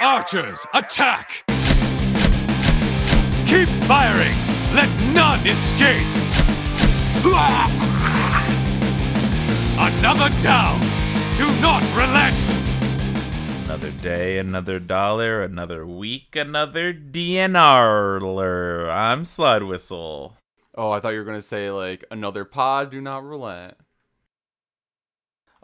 Archers, attack! Keep firing! Let none escape! Another down! Do not relent! Another day, another dollar, another week, another DNR. I'm Slide Whistle. Oh, I thought you were gonna say like another pod. Do not relent.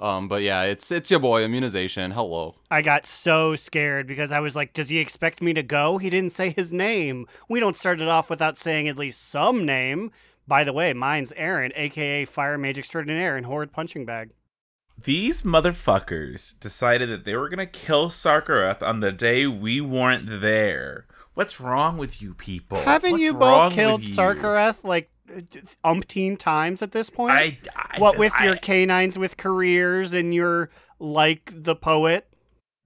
Um, but yeah, it's it's your boy immunization. Hello. I got so scared because I was like, does he expect me to go? He didn't say his name. We don't start it off without saying at least some name. By the way, mine's Aaron, aka Fire Mage Extraordinaire and Horrid Punching Bag. These motherfuckers decided that they were gonna kill Sarkareth on the day we weren't there. What's wrong with you people? Haven't What's you both killed with? Sarkareth like umpteen times at this point? I, I what with I- your canines with careers and your like the poet?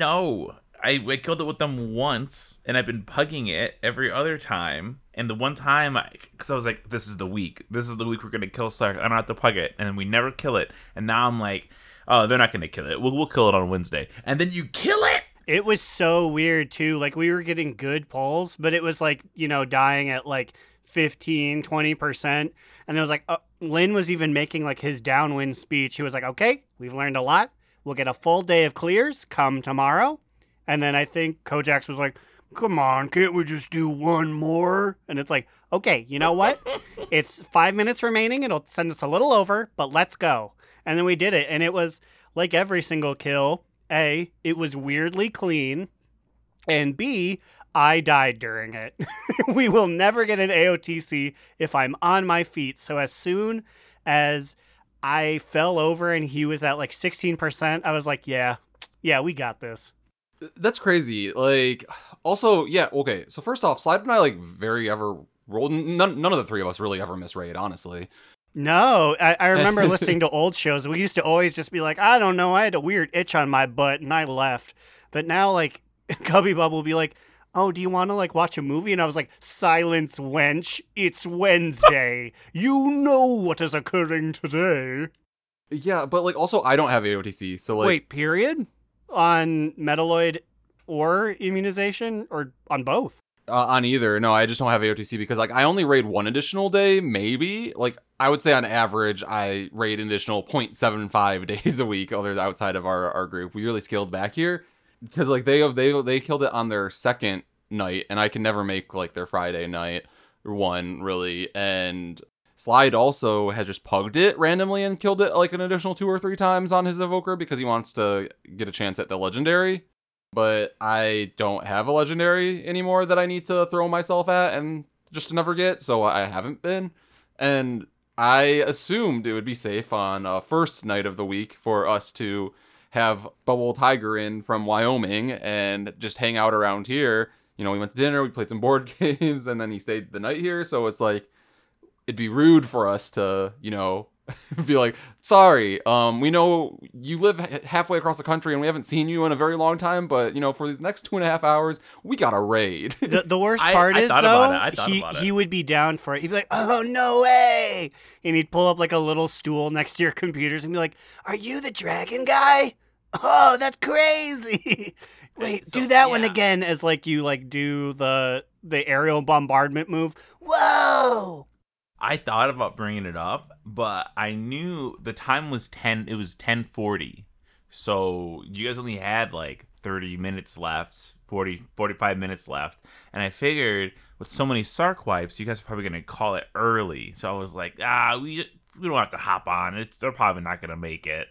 No, I, I killed it with them once, and I've been pugging it every other time. And the one time, I because I was like, "This is the week. This is the week we're gonna kill Sark. I don't have to pug it." And then we never kill it. And now I'm like, "Oh, they're not gonna kill it. We'll we'll kill it on Wednesday." And then you kill it. It was so weird too. Like we were getting good pulls, but it was like, you know, dying at like 15, 20%. And it was like, uh, Lynn was even making like his downwind speech. He was like, okay, we've learned a lot. We'll get a full day of clears come tomorrow. And then I think Kojax was like, come on, can't we just do one more? And it's like, okay, you know what? it's five minutes remaining. It'll send us a little over, but let's go. And then we did it. And it was like every single kill. A, it was weirdly clean. And B, I died during it. we will never get an AOTC if I'm on my feet. So as soon as I fell over and he was at like 16%, I was like, yeah, yeah, we got this. That's crazy. Like, also, yeah. Okay, so first off, Slide and I like very ever rolled. None none of the three of us really ever misraid, honestly. No, I, I remember listening to old shows. We used to always just be like, I don't know, I had a weird itch on my butt and I left. But now, like, Cubby Bub will be like, Oh, do you want to like watch a movie? And I was like, Silence, wench. It's Wednesday. you know what is occurring today. Yeah, but like also I don't have AOTC, so like Wait, period? On Metaloid or immunization or on both? uh, on either. No, I just don't have AOTC because like I only raid one additional day, maybe. Like I would say on average, I raid an additional 0.75 days a week, other outside of our, our group. We really scaled back here because like they they they killed it on their second night, and I can never make like their Friday night one really. And Slide also has just pugged it randomly and killed it like an additional two or three times on his evoker because he wants to get a chance at the legendary but I don't have a legendary anymore that I need to throw myself at and just to never get, so I haven't been. And I assumed it would be safe on uh, first night of the week for us to have Bubble Tiger in from Wyoming and just hang out around here. You know, we went to dinner, we played some board games, and then he stayed the night here. So it's like it'd be rude for us to, you know, be like, sorry, um, we know you live halfway across the country and we haven't seen you in a very long time, but you know, for the next two and a half hours, we got a raid. The, the worst part I is thought though, about it. I thought he he would be down for it. He'd be like, "Oh no way!" And he'd pull up like a little stool next to your computers and be like, "Are you the dragon guy? Oh, that's crazy! Wait, So, do that one again." As like you like do the the aerial bombardment move. Whoa! I thought about bringing it up, but I knew the time was 10 it was 10:40. So you guys only had like 30 minutes left, 40 45 minutes left, and I figured with so many Sark wipes, you guys are probably going to call it early. So I was like, "Ah, we we don't have to hop on. It's they're probably not going to make it."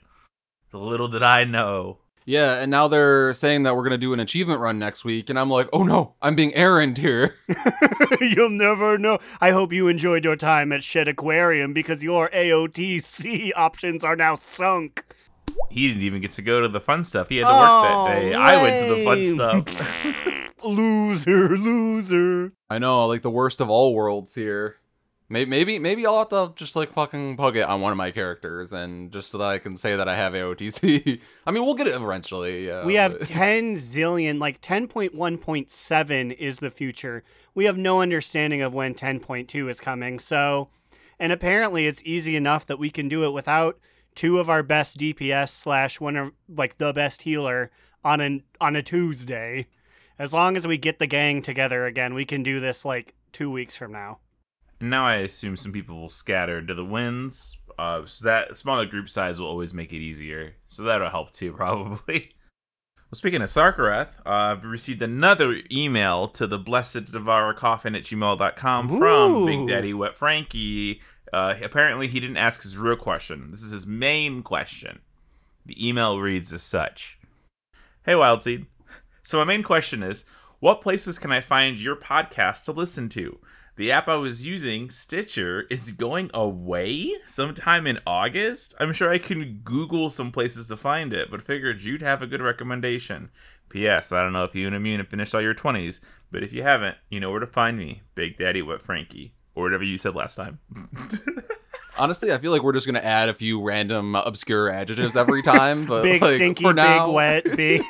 Little did I know. yeah, and now they're saying that we're gonna do an achievement run next week, and I'm like, oh no, I'm being errand here. You'll never know. I hope you enjoyed your time at Shedd Aquarium because your AOTC options are now sunk. He didn't even get to go to the fun stuff. He had to work Oh, that day. I went to the fun stuff. Loser, loser. I know, like the worst of all worlds here. Maybe, maybe, maybe I'll have to just like fucking pug it on one of my characters, and just so that I can say that I have AOTC. I mean, we'll get it eventually. Yeah, We have but- 10 zillion, like 10.1.7 is the future. We have no understanding of when 10.2 is coming. So, and apparently it's easy enough that we can do it without two of our best DPS slash one of like the best healer on an on a Tuesday. As long as we get the gang together again, we can do this like two weeks from now. Now I assume some people will scatter to the winds. Uh, so that smaller group size will always make it easier. So that'll help too, probably. Well, speaking of Sarkareth, uh, I've received another email to the blessed devour coffin at gmail.com from Big Daddy Wet Frankie. Uh, apparently, he didn't ask his real question. This is his main question. The email reads as such Hey, Wildseed. So, my main question is What places can I find your podcast to listen to? The app I was using, Stitcher, is going away sometime in August. I'm sure I can Google some places to find it, but figured you'd have a good recommendation. P.S. I don't know if you and Immune have finished all your 20s, but if you haven't, you know where to find me Big Daddy Wet Frankie, or whatever you said last time. Honestly, I feel like we're just gonna add a few random obscure adjectives every time. But big like, stinky, for now, big wet, big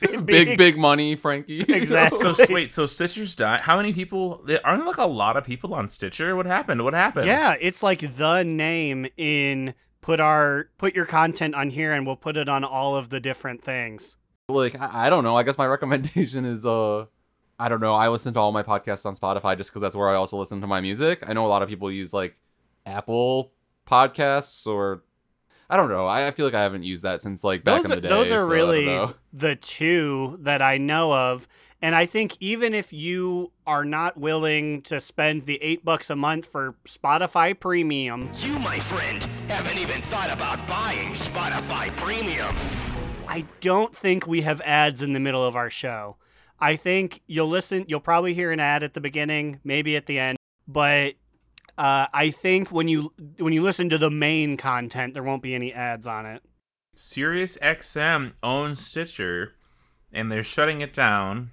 big, big big money, Frankie. Exactly. so s- wait, so Stitcher's done. How many people? There aren't there, like a lot of people on Stitcher. What happened? What happened? Yeah, it's like the name in put our put your content on here and we'll put it on all of the different things. like I, I don't know. I guess my recommendation is uh I don't know. I listen to all my podcasts on Spotify just because that's where I also listen to my music. I know a lot of people use like Apple podcasts or I don't know. I, I feel like I haven't used that since like back those in the day. those are don't really the two that I know of. And I think even if you are not willing to spend the eight bucks a month for Spotify Premium, You, my friend, haven't even thought about buying Spotify Premium. I don't think we have ads in the middle of our show. I think you'll listen, you'll probably hear an ad at the beginning, maybe at the end, but uh, I think when you when you listen to the main content, there won't be any ads on it. Sirius XM owns Stitcher, and they're shutting it down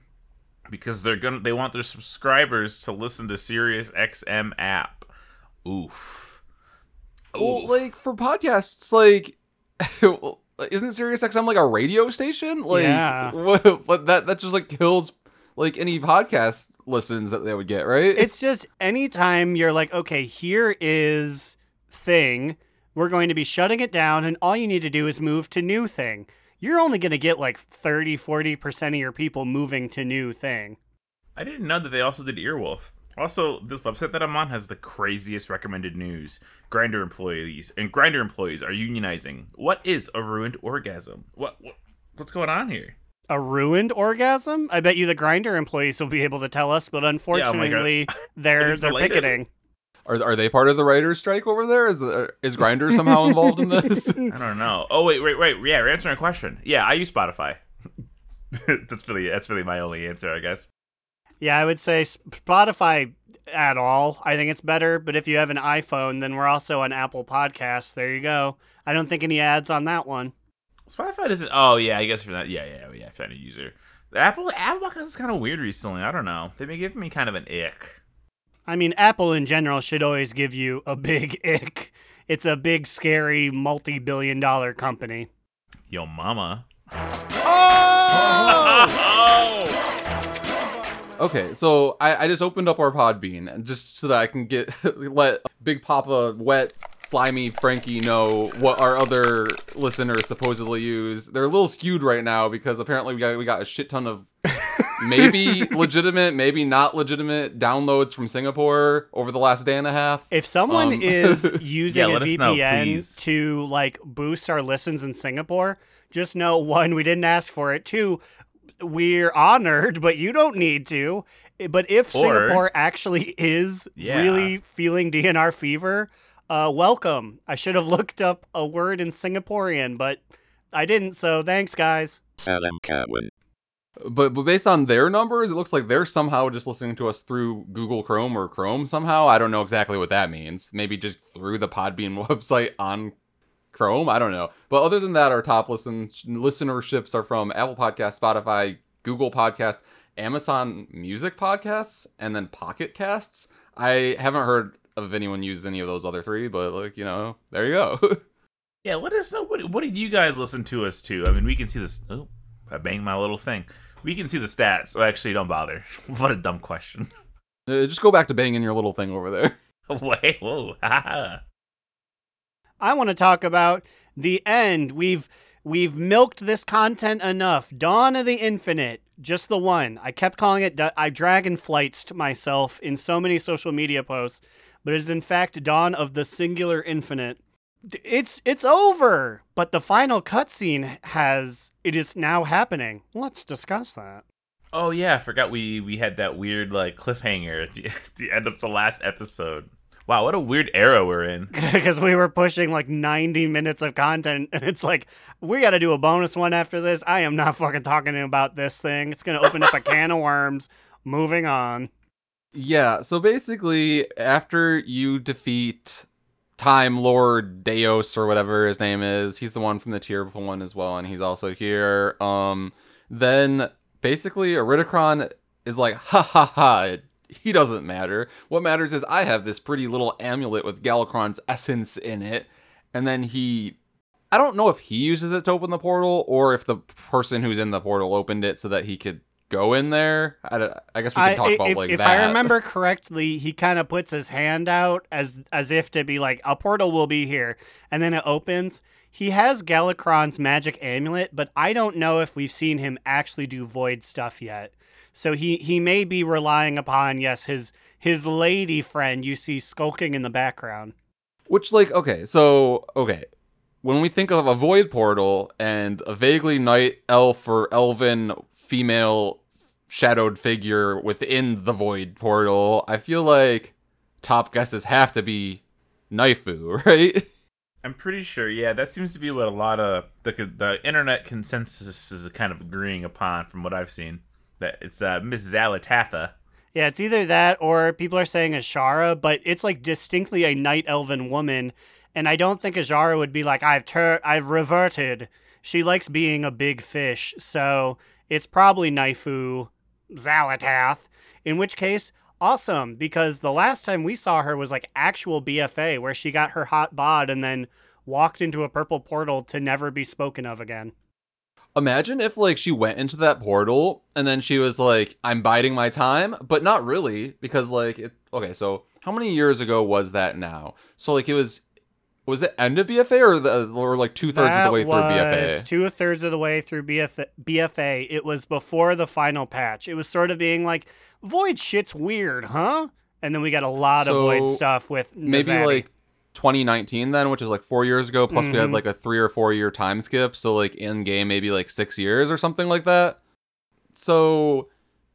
because they're gonna they want their subscribers to listen to Sirius XM app. Oof. Well, Oof. like for podcasts, like isn't SiriusXM like a radio station? Like, Yeah. what, what that that just like kills like any podcast listens that they would get, right? It's just anytime you're like, okay, here is thing, we're going to be shutting it down, and all you need to do is move to new thing. You're only going to get like 30, 40% of your people moving to new thing. I didn't know that they also did Earwolf. Also, this website that I'm on has the craziest recommended news. Grindr employees and Grindr employees are unionizing. What is a ruined orgasm? What, what what's going on here? A ruined orgasm? I bet you the Grindr employees will be able to tell us, but unfortunately, they're they're related. picketing. are are they part of the writers' strike over there? Is uh, is Grindr somehow involved in this? I don't know. Oh wait, wait, wait. Yeah, we're answering a question. Yeah, I use Spotify. that's really that's really my only answer, I guess. Yeah, I would say Spotify at all. I think it's better, but if you have an iPhone, then we're also on Apple Podcasts. There you go. I don't think any ads on that one. Spotify doesn't. Oh yeah, I guess for that. Yeah, yeah, yeah. For that user, the Apple Apple Podcast is kind of weird recently. I don't know. They've been giving me kind of an ick. I mean, Apple in general should always give you a big ick. It's a big, scary, multi billion dollar company. Yo, mama. Oh! Oh! Okay, so I, I just opened up our Podbean and just so that I can get let Big Papa Wet Slimy Frankie know what our other listeners supposedly use. They're a little skewed right now because apparently we got we got a shit ton of maybe legitimate, maybe not legitimate downloads from Singapore over the last day and a half. If someone Um, is using Yeah, a let us know, VPN to like boost our listens in Singapore, just know one, we didn't ask for it. Two, we're honored, but you don't need to. But if Or- Singapore actually is Yeah. really feeling DNR fever, uh, welcome. I should have looked up a word in Singaporean, but I didn't. So thanks, guys. Salam Kerwin. But but based on their numbers, it looks like they're somehow just listening to us through Google Chrome or Chrome somehow. I don't know exactly what that means. Maybe just through the Podbean website on Chrome. I don't know. But other than that, our top listen listenerships are from Apple Podcast, Spotify, Google Podcast, Amazon Music Podcasts, and then Pocket Casts. I haven't heard of anyone use any of those other three, but like you know, there you go. Yeah, let us know what what did you guys listen to us to? I mean, we can see this. Oh, I banged my little thing. We can see the stats. So actually, don't bother. what a dumb question. Uh, just go back to banging your little thing over there. Wait, whoa. I want to talk about The end. We've we've milked this content enough. Dawn of the Infinite, just the one. I kept calling it. I dragonflights to myself in so many social media posts, but it is in fact Dawn of the Singular Infinite. It's it's over, but the final cutscene has it is now happening. Let's discuss that. Oh yeah, I forgot we we had that weird like cliffhanger at the, at the end of the last episode. Wow, what a weird era we're in. because we were pushing like 90 minutes of content and it's like we got to do a bonus one after this i am not fucking talking about this thing it's going to open up a can of worms moving on Yeah, so basically, after you defeat Time Lord Deios or whatever his name is, he's the one from the tier one as well, and he's also here. Um, then basically, Iridikron is like, ha ha ha, he doesn't matter. What matters is I have this pretty little amulet with Galakrond's essence in it, and then he. I don't know if he uses it to open the portal or if the person who's in the portal opened it so that he could go in there. I, don't- I guess we can I- talk about if, like if that. i remember correctly he kind of puts his hand out as as if to be like a portal will be here and then it opens he has Galakrond's magic amulet, but I don't know if we've seen him actually do void stuff yet. So he he may be relying upon yes his his lady friend you see skulking in the background. Which, like, okay, so, okay. When we think of a void portal and a vaguely night elf or elven female shadowed figure within the void portal, I feel like top guesses have to be Naifu, right? I'm pretty sure. Yeah, that seems to be what a lot of the the internet consensus is kind of agreeing upon from what I've seen. That it's uh, Miss Zalatatha. Yeah, it's either that or people are saying Azshara, but it's like distinctly a night elven woman, and I don't think Azshara would be like I've tur- I've reverted. She likes being a big fish, so it's probably Naifu Xal'atath. In which case, awesome because the last time we saw her was like actual BFA, where she got her hot bod and then walked into a purple portal to never be spoken of again. Imagine if, like, she went into that portal and then she was like, I'm biding my time, but not really, because, like, it, okay, so how many years ago was that now? So, like, it was. Was it end of BFA or the or like two thirds of the way through BFA? Two thirds of the way through BF- BFA. It was before the final patch. It was sort of being like, Void shit's weird, huh? And then we got a lot of Void stuff with maybe like 2019 then which is like four years ago plus we had Mhm. like a three or four year time skip so like in game maybe like six years or something like that so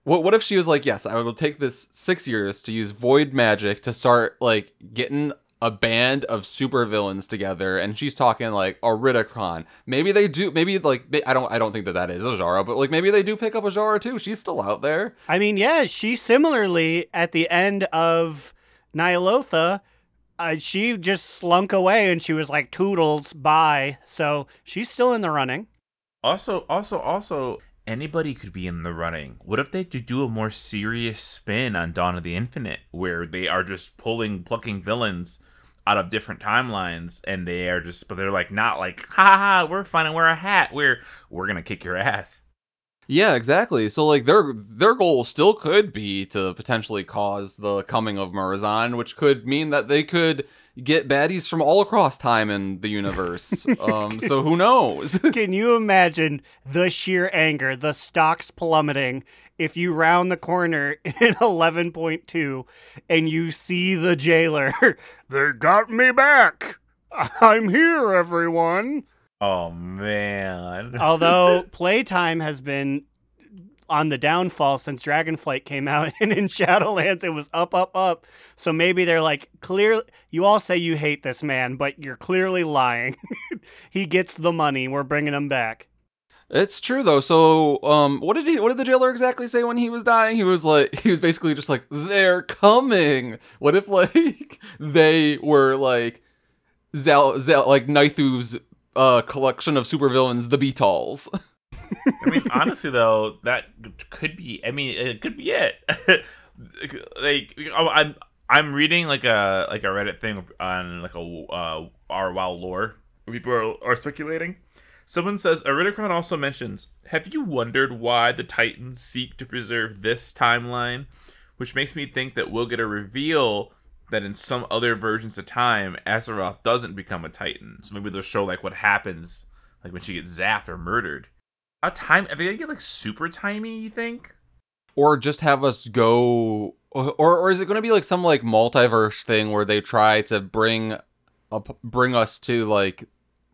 what, what if she was like yes i will take this six years to use void magic to start like getting a band of supervillains together and she's talking like a Aridicron. Maybe they do maybe like I don't I don't think that that is a Azshara, but like maybe they do pick up a Azshara too. She's still out there. I mean, yeah, she similarly at the end of Ny'alotha, uh, she just slunk away and she was like, "Toodles, bye." So she's still in the running. Also, also, also, anybody could be in the running. What if they do a more serious spin on Dawn of the Infinite, where they are just pulling, plucking villains out of different timelines, and they are just, but they're like not like, ha ha, ha we're fun and wear a hat. We're we're gonna kick your ass. Yeah, exactly. So like their their goal still could be to potentially cause the coming of Murozond, which could mean that they could get baddies from all across time in the universe. um, so who knows? Can you imagine the sheer anger, the stocks plummeting if you round the corner in 11.2 and you see the jailer? they got me back. I'm here, everyone. Oh man. Although playtime has been on the downfall since Dragonflight came out, and in Shadowlands it was up, up, up. So maybe they're like, clear. You all say you hate this man, but you're clearly lying. he gets the money. We're bringing him back. it's true though. So um, what did he? What did the jailer exactly say when he was dying? He was like, he was basically just like, they're coming. What if like they were like, Zal, Zal like Naithu's uh collection of supervillains, the Beatles. I mean, honestly though, that could be. I mean, it could be it. like, oh, I'm I'm reading like a like a Reddit thing on like a uh, our WoW lore. where People are, are speculating. Someone says Iridikron also mentions, "Have you wondered why the Titans seek to preserve this timeline?" Which makes me think that we'll get a reveal that in some other versions of time, Azeroth doesn't become a Titan. So maybe they'll show like what happens, like when she gets zapped or murdered. A time? Are they gonna get like super timey? You think? or just have us go or or is it to be like some like multiverse thing where they try to bring up bring us to like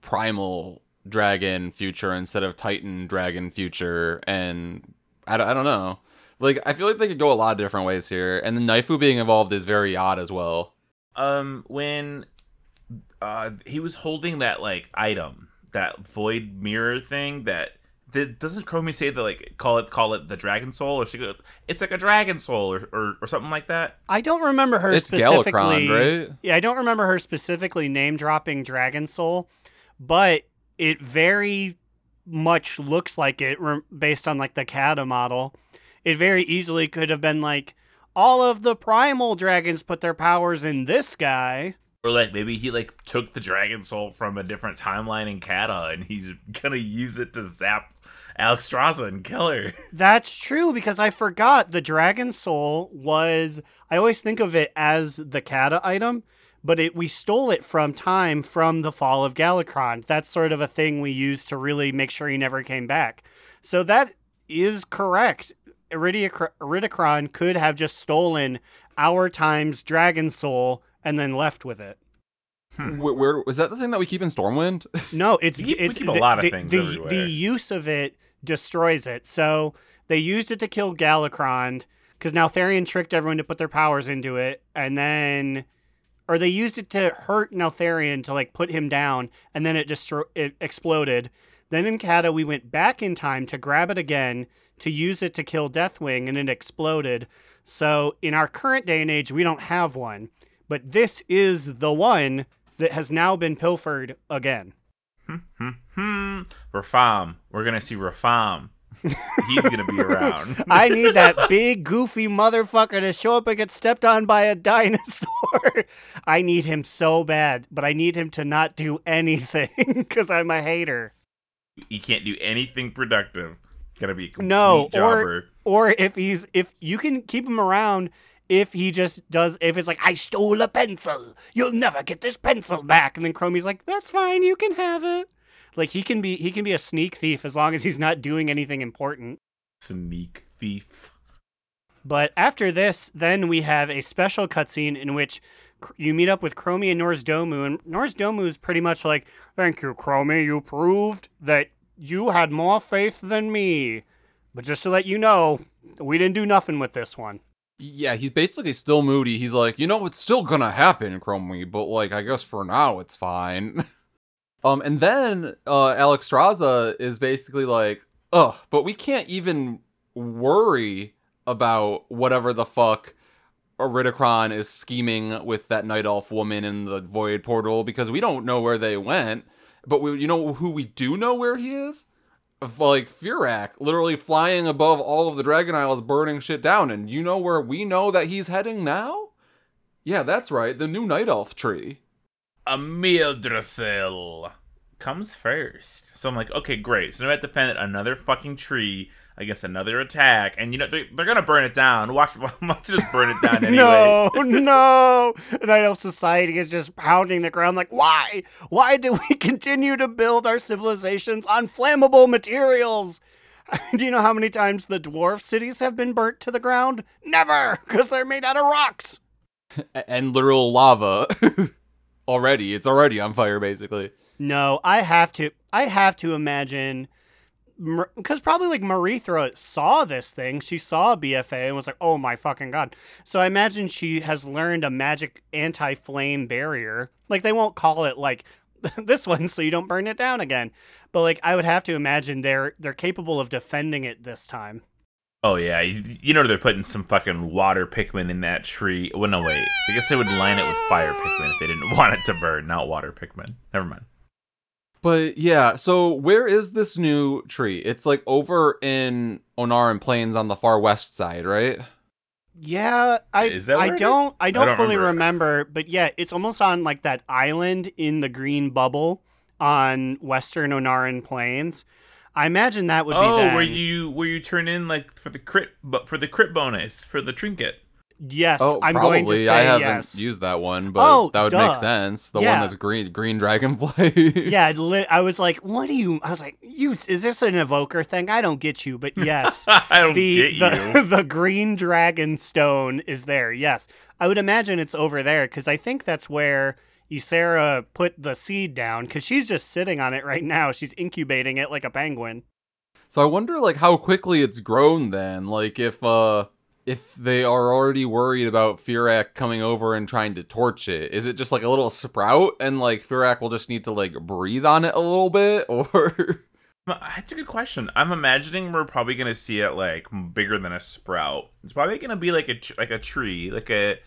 primal dragon future instead of titan dragon future and I don't, I don't know like i feel like they could go a lot of different ways here and the knifeu being involved is very odd as well Um, when uh he was holding that like item, that void mirror thing that. Did, doesn't Chromie say that like call it call it the dragon soul or she go it's like a dragon soul or, or, or something like that I don't remember her it's specifically. Galakrond, right Yeah, I don't remember her specifically name dropping Dragon Soul, but it very much looks like it re- based on like the Cata model. It very easily could have been like all of the primal dragons put their powers in this guy. Or like maybe he like took the dragon soul from a different timeline in Cata and he's gonna use it to zap Alexstrasza and kill her. That's true because I forgot the Dragon Soul was. I always think of it as the Cata item, but it we stole it from time from the fall of Galakrond. That's sort of a thing we used to really make sure he never came back. So that is correct. Iridiacr- Iridikron could have just stolen our time's Dragon Soul and then left with it. Hmm. where, where was that the thing that we keep in stormwind No, it's We keep- we it's keep a the- lot of the, things the, the use of it destroys it. So they used it to kill Galakrond because Neltharion tricked everyone to put their powers into it, and then or they used it to hurt Neltharion to like put him down, and then it destro- it exploded. Then in Cata, we went back in time to grab it again to use it to kill Deathwing, and it exploded. So in our current day and age, we don't have one, but this is the one that has now been pilfered again. Hmm, hmm. Rafaam. We're gonna see Rafaam. He's gonna be around. I need that big goofy motherfucker to show up and get stepped on by a dinosaur. I need him so bad, but I need him to not do anything because I'm a hater. he can't do anything productive. Gotta be a complete No, jobber. or or if he's if you can keep him around if he just does if it's like I stole a pencil, you'll never get this pencil back, and then Chromie's like that's fine, you can have it. Like he can be he can be a sneak thief as long as he's not doing anything important. Sneak thief. But after this, then we have a special cutscene in which you meet up with Chromie and Nozdormu, and Nozdormu is pretty much like, "Thank you, Chromie. You proved that you had more faith than me. But just to let you know, we didn't do nothing with this one." Yeah, he's basically still moody. He's like, you know, it's still gonna happen, Chromie, but like, I guess for now it's fine. um, and then uh, Alexstrasza is basically like, ugh, but we can't even worry about whatever the fuck Iridikron is scheming with that Night Elf woman in the Void Portal because we don't know where they went. But we, you know who we do know where he is? like Fyrakk, literally flying above all of the Dragon Isles, burning shit down. And you know where we know that he's heading now? Yeah, that's right, the new Night Elf tree. Amirdrassil comes first. So I'm like, okay, great. So now I have to defend another fucking tree against another attack, and you know they, they're gonna burn it down. Watch, watch just burn it down anyway. No, no. Night Elf Society is just pounding the ground like, why? Why do we continue to build our civilizations on flammable materials? Do you know how many times the dwarf cities have been burnt to the ground? Never, because they're made out of rocks. And literal lava. already, it's already on fire, basically. No, I have to. I have to imagine because probably like Merithra saw this thing. She saw BFA and was like, "Oh my fucking god!" So I imagine she has learned a magic anti-flame barrier. Like they won't call it like this one, so you don't burn it down again. But like I would have to imagine they're they're capable of defending it this time. Oh yeah, you, know they're putting some fucking water Pikmin in that tree. Well, no wait. I guess they would line it with fire Pikmin if they didn't want it to burn, not water Pikmin. Never mind. But yeah, so where is this new tree? It's like over in Ohn'ahran Plains on the far west side, right? Yeah, I Is that I don't I don't, don't fully remember. remember, but yeah, it's almost on like that island in the green bubble on western Ohn'ahran Plains. I imagine that would be oh, then. where you where you turn in like for the crit, but for the crit bonus for the trinket. Yes, Oh, I'm probably. going to say I haven't yes. used that one, but Oh, that would duh. make sense. The Yeah. one that's green, green dragonfly. yeah, li- I was like, "What do you?" I was like, "You is this an evoker thing? I don't get you." But yes, I don't the get the, you. the green dragon stone is there. Yes, I would imagine it's over there because I think that's where Ysera put the seed down because she's just sitting on it right now. She's incubating it like a penguin. So I wonder like how quickly it's grown then. Like if uh if they are already worried about Fyrakk coming over and trying to torch it. Is it just like a little sprout and like Fyrakk will just need to like breathe on it a little bit or That's a good question. I'm imagining we're probably gonna see it like bigger than a sprout. It's probably gonna be like a like a tree, like a.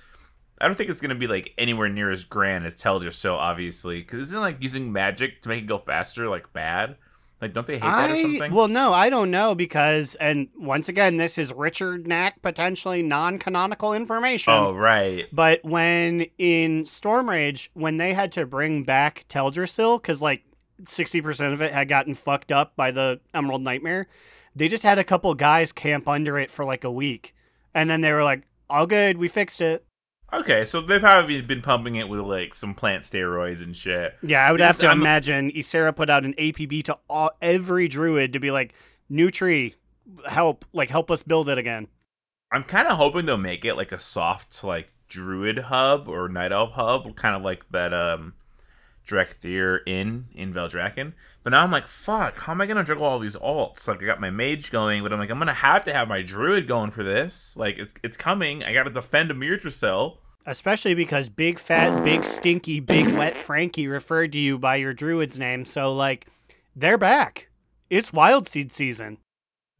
I don't think it's gonna be like anywhere near as grand as Teldrassil, obviously, because isn't like using magic to make it go faster like bad? Like, don't they hate that or something? well, no, I don't know because, and once again, this is Richard Knaak potentially non-canonical information. oh right. But when in Stormrage, when they had to bring back Teldrassil, because like 60% of it had gotten fucked up by the Emerald Nightmare, they just had a couple guys camp under it for like a week. And then they were like, all good, we fixed it. Okay, so they've probably been pumping it with like some plant steroids and shit. Yeah, I would have to I'm- imagine Ysera put out an APB to all, every druid to be like, new tree, help, like help us build it again. I'm kind of hoping they'll make it like a soft like druid hub or night elf hub, kind of like that um Drekthir in in Valdrakken. But now I'm like, fuck, how am I gonna juggle all these alts? Like I got my mage going, but I'm like, I'm gonna have to have my druid going for this. Like it's it's coming. I gotta defend Amirdrassil. Especially because big fat, big stinky, big wet Frankie referred to you by your druid's name. So like, they're back. It's Wild Seed season.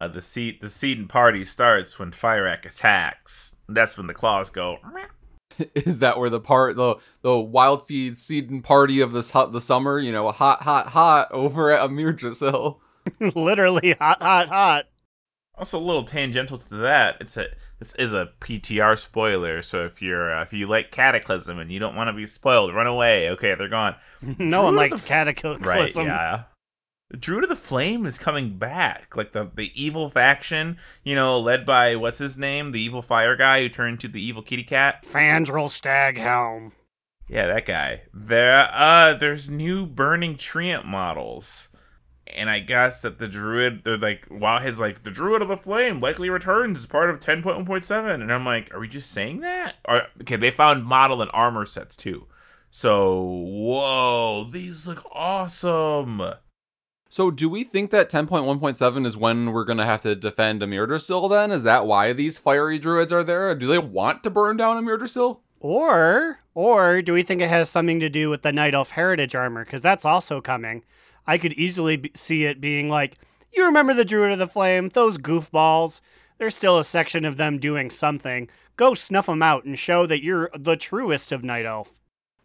Uh, the seed the seed and party starts when Fyrakk attacks. That's when the claws go. is that where the part the the wild seed seed and party of this hot the summer, you know, hot hot hot over at Amirdrassil. Literally hot, hot, hot. Also, a little tangential to that, it's a this is a PTR spoiler. So if you're uh, if you like Cataclysm and you don't want to be spoiled, run away. Okay, they're gone. No one likes of the- cataclysm. Right? Yeah. Druid of the Flame is coming back, like the the evil faction, you know, led by what's his name, the evil fire guy who turned into the evil kitty cat. Fandral Staghelm. Yeah, that guy. There, uh, there's new Burning Treant models, and I guess that the Druid, they're like, Wowhead's like, the Druid of the Flame likely returns as part of 10.1.7, and I'm like, are we just saying that? Or okay, they found model and armor sets too. So, whoa, these look awesome. So do we think that 10.1.7 is when we're gonna have to defend Amirdrassil then? Is that why these fiery druids are there? Do they want to burn down Amirdrassil? Or, or do we think it has something to do with the Night Elf Heritage armor? Because that's also coming. I could easily see it being like, you remember the Druid of the Flame? Those goofballs. There's still a section of them doing something. Go snuff them out and show that you're the truest of Night Elf.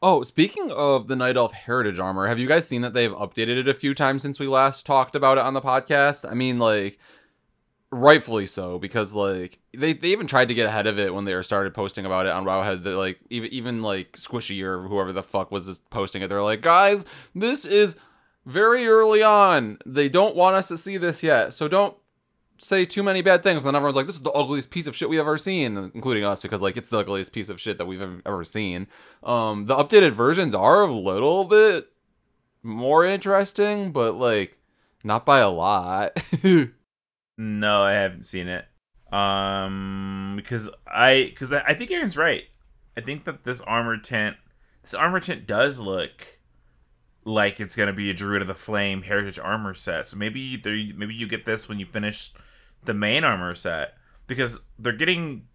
Oh, speaking of the Night Elf Heritage armor, have you guys seen that they've updated it a few times since we last talked about it on the podcast? I mean, like, rightfully so, because like they, they even tried to get ahead of it when they started posting about it on Wowhead. That like even even like Squishy or whoever the fuck was posting it, they're like, guys, this is very early on. They don't want us to see this yet, so don't say too many bad things. And then everyone's like, this is the ugliest piece of shit we've ever seen, including us, because like it's the ugliest piece of shit that we've ever, seen. Um, the updated versions are a little bit more interesting, but like not by a lot. No, I haven't seen it. Um, because I because I I think Aaron's right. I think that this armor tent, this armor tent does look like it's gonna be a Druid of the Flame heritage armor set. So maybe maybe you get this when you finish the main armor set because they're getting.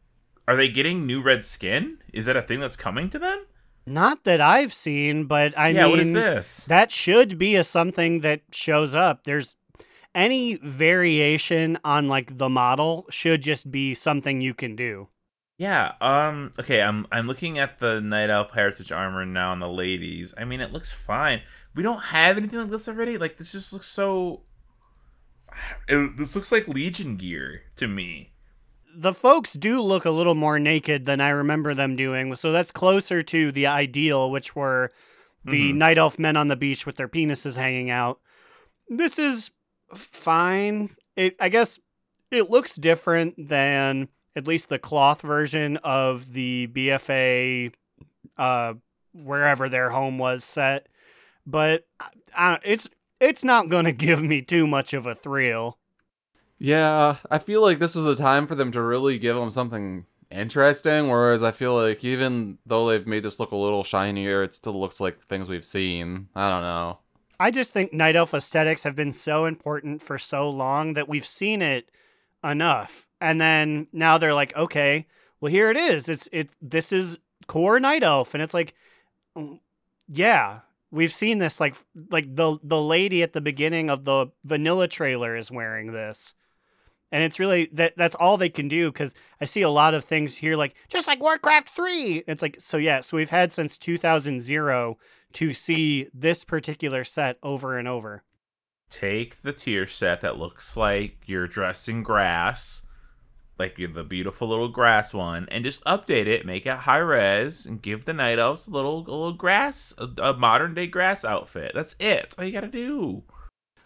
Are they getting new red skin? Is that a thing that's coming to them? Not that I've seen, but I yeah. mean, what is this? that should be a something that shows up. There's any variation on like the model should just be something you can do. Yeah. Um. Okay. I'm I'm looking at the Night Elf Heritage armor now on the ladies. I mean, it looks fine. We don't have anything like this already. Like this just looks so. It, this looks like Legion gear to me. The folks do look a little more naked than I remember them doing, so that's closer to the ideal, which were the Mhm. night elf men on the beach with their penises hanging out. This is fine. It I guess it looks different than at least the cloth version of the BFA, uh, wherever their home was set. But I, I, it's it's not gonna give me too much of a thrill. Yeah, I feel like this was a time for them to really give them something interesting. Whereas I feel like even though they've made this look a little shinier, it still looks like things we've seen. I don't know. I just think night elf aesthetics have been so important for so long that we've seen it enough. And then now they're like, okay, well here it is. It's it this is core night elf and it's like mm, yeah, we've seen this like like the the lady at the beginning of the vanilla trailer is wearing this. And it's really that that's all they can do cuz I see a lot of things here like just like Warcraft 3. It's like so yeah, so we've had since 2000 to see this particular set over and over. Take the tier set that looks like you're dressing grass, like you're the beautiful little grass one, and just update it, make it high res, and give the night elves a little, a little grass, a, a modern day grass outfit. That's it. That's all you gotta do.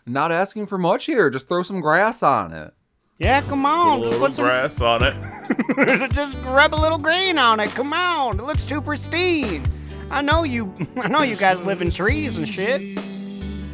Not asking for much here. Just throw some grass on it. Yeah, come Put a on. Just little put some grass on it. just rub a little green on it. Come on, it looks too pristine. I know you. I know you guys live in trees and shit.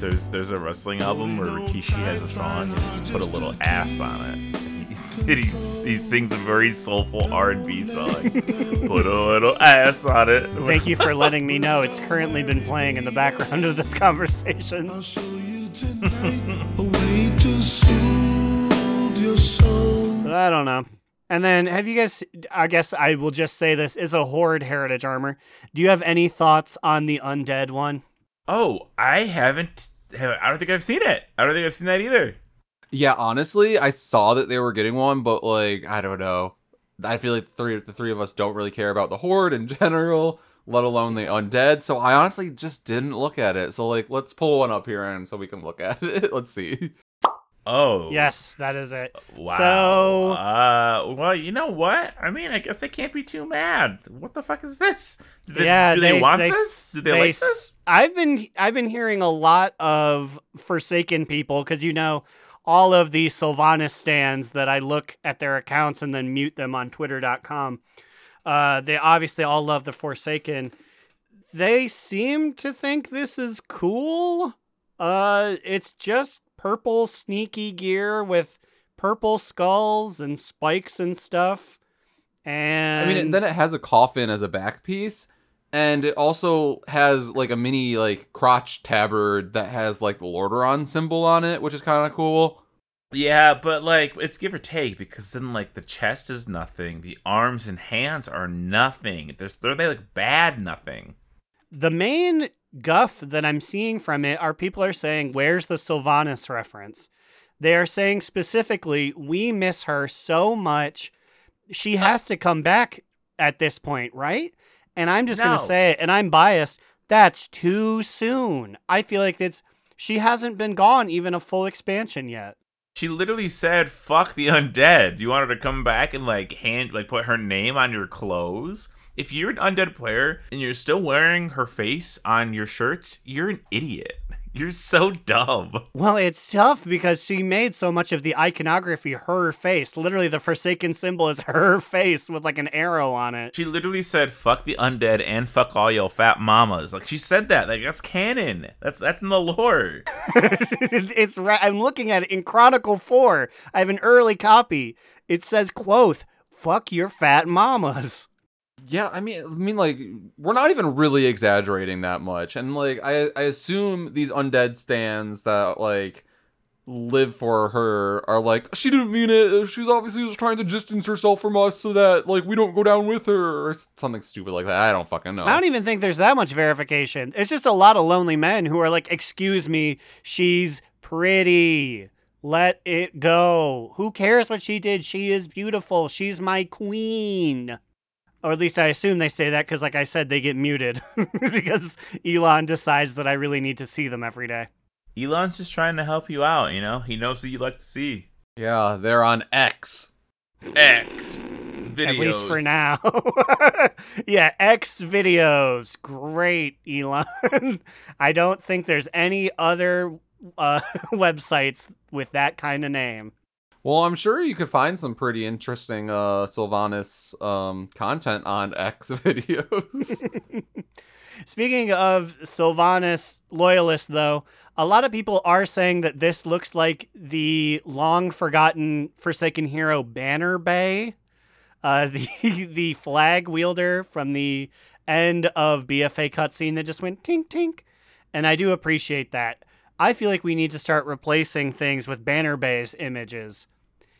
There's there's a wrestling album where Rikishi has a song and he's put a little ass on it. He's, he's, he sings a very soulful R&B song. put a little ass on it. Thank you for letting me know. It's currently been playing in the background of this conversation. I'll show you tonight a way to soothe your soul. But I don't know. And then, have you guys? I guess I will just say this is a horde heritage armor. Do you have any thoughts on the undead one? Oh, I haven't. I don't think I've seen it. I don't think I've seen that either. Yeah, honestly, I saw that they were getting one, but like, I don't know. I feel like the three the three of us don't really care about the horde in general, let alone the undead. So I honestly just didn't look at it. So like, let's pull one up here and so we can look at it. let's see. Oh, Yes, that is it. Wow. So- uh, well, you know what? I mean, I guess I can't be too mad. What the fuck is this? Do they, yeah, do they, want they- this? Do they, they like this? I've been I've been hearing a lot of Forsaken people because you know all of the Sylvanas stands that I look at their accounts and then mute them on Twitter.com. Uh, they obviously all love the Forsaken. They seem to think this is cool. Uh, it's just purple sneaky gear with purple skulls and spikes and stuff. And I mean, and then it has a coffin as a back piece, and it also has like a mini like crotch tabard that has like the Lordaeron symbol on it, which is kind of cool. Yeah, but like it's give or take because then like the chest is nothing, the arms and hands are nothing. There's they're they like bad nothing. the main guff that I'm seeing from it are people are saying, Where's the Sylvanas reference? They are saying specifically, We miss her so much. She has to come back at this point, right? And I'm just going to say it, and I'm biased. That's too soon. I feel like it's she hasn't been gone even a full expansion yet. She literally said, "Fuck the undead." You want her to come back and like hand like put her name on your clothes? If you're an undead player and you're still wearing her face on your shirts, you're an idiot. You're so dumb. Well, it's tough because she made so much of the iconography her face. Literally, the Forsaken symbol is her face with like an arrow on it. She literally said, "Fuck the undead and fuck all your fat mamas." Like she said that. Like that's canon. That's that's in the lore. it's right. I'm looking at it in Chronicle 4. I have an early copy. It says, quote, fuck your fat mamas. Yeah, I mean, I mean, like we're not even really exaggerating that much, and like I, I assume these undead stands that like live for her are like she didn't mean it. She's obviously just trying to distance herself from us so that like we don't go down with her or something stupid like that. I don't fucking know. I don't even think there's that much verification. It's just a lot of lonely men who are like, excuse me, she's pretty. Let it go. Who cares what she did? She is beautiful. She's my queen. Or at least I assume they say that because, like I said, they get muted because Elon decides that I really need to see them every day. Elon's just trying to help you out. You know, he knows what you like to see. yeah, they're on X. X videos. At least for now. yeah, X videos. Great, Elon. I don't think there's any other uh, websites with that kind of name. Well, I'm sure you could find some pretty interesting uh, Sylvanas um, content on X videos. Speaking of Sylvanas loyalists, though, a lot of people are saying that this looks like the long forgotten Forsaken hero Banner Bay, uh, the the flag wielder from the end of BFA cutscene that just went tink tink, and I do appreciate that. I feel like we need to start replacing things with Banner Bay's images.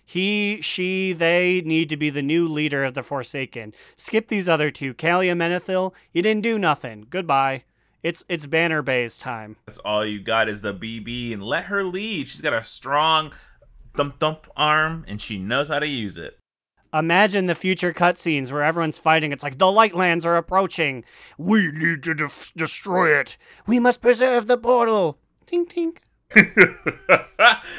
He, she, they need to be the new leader of the Forsaken. Skip these other two. Calia Menethil, you didn't do nothing. Goodbye. It's it's Banner Bay's time. That's all you got is the BB, and let her lead. She's got a strong thump thump arm, and she knows how to use it. Imagine the future cutscenes where everyone's fighting. It's like the Lightlands are approaching. We need to def- destroy it. We must preserve the portal. Tink tink.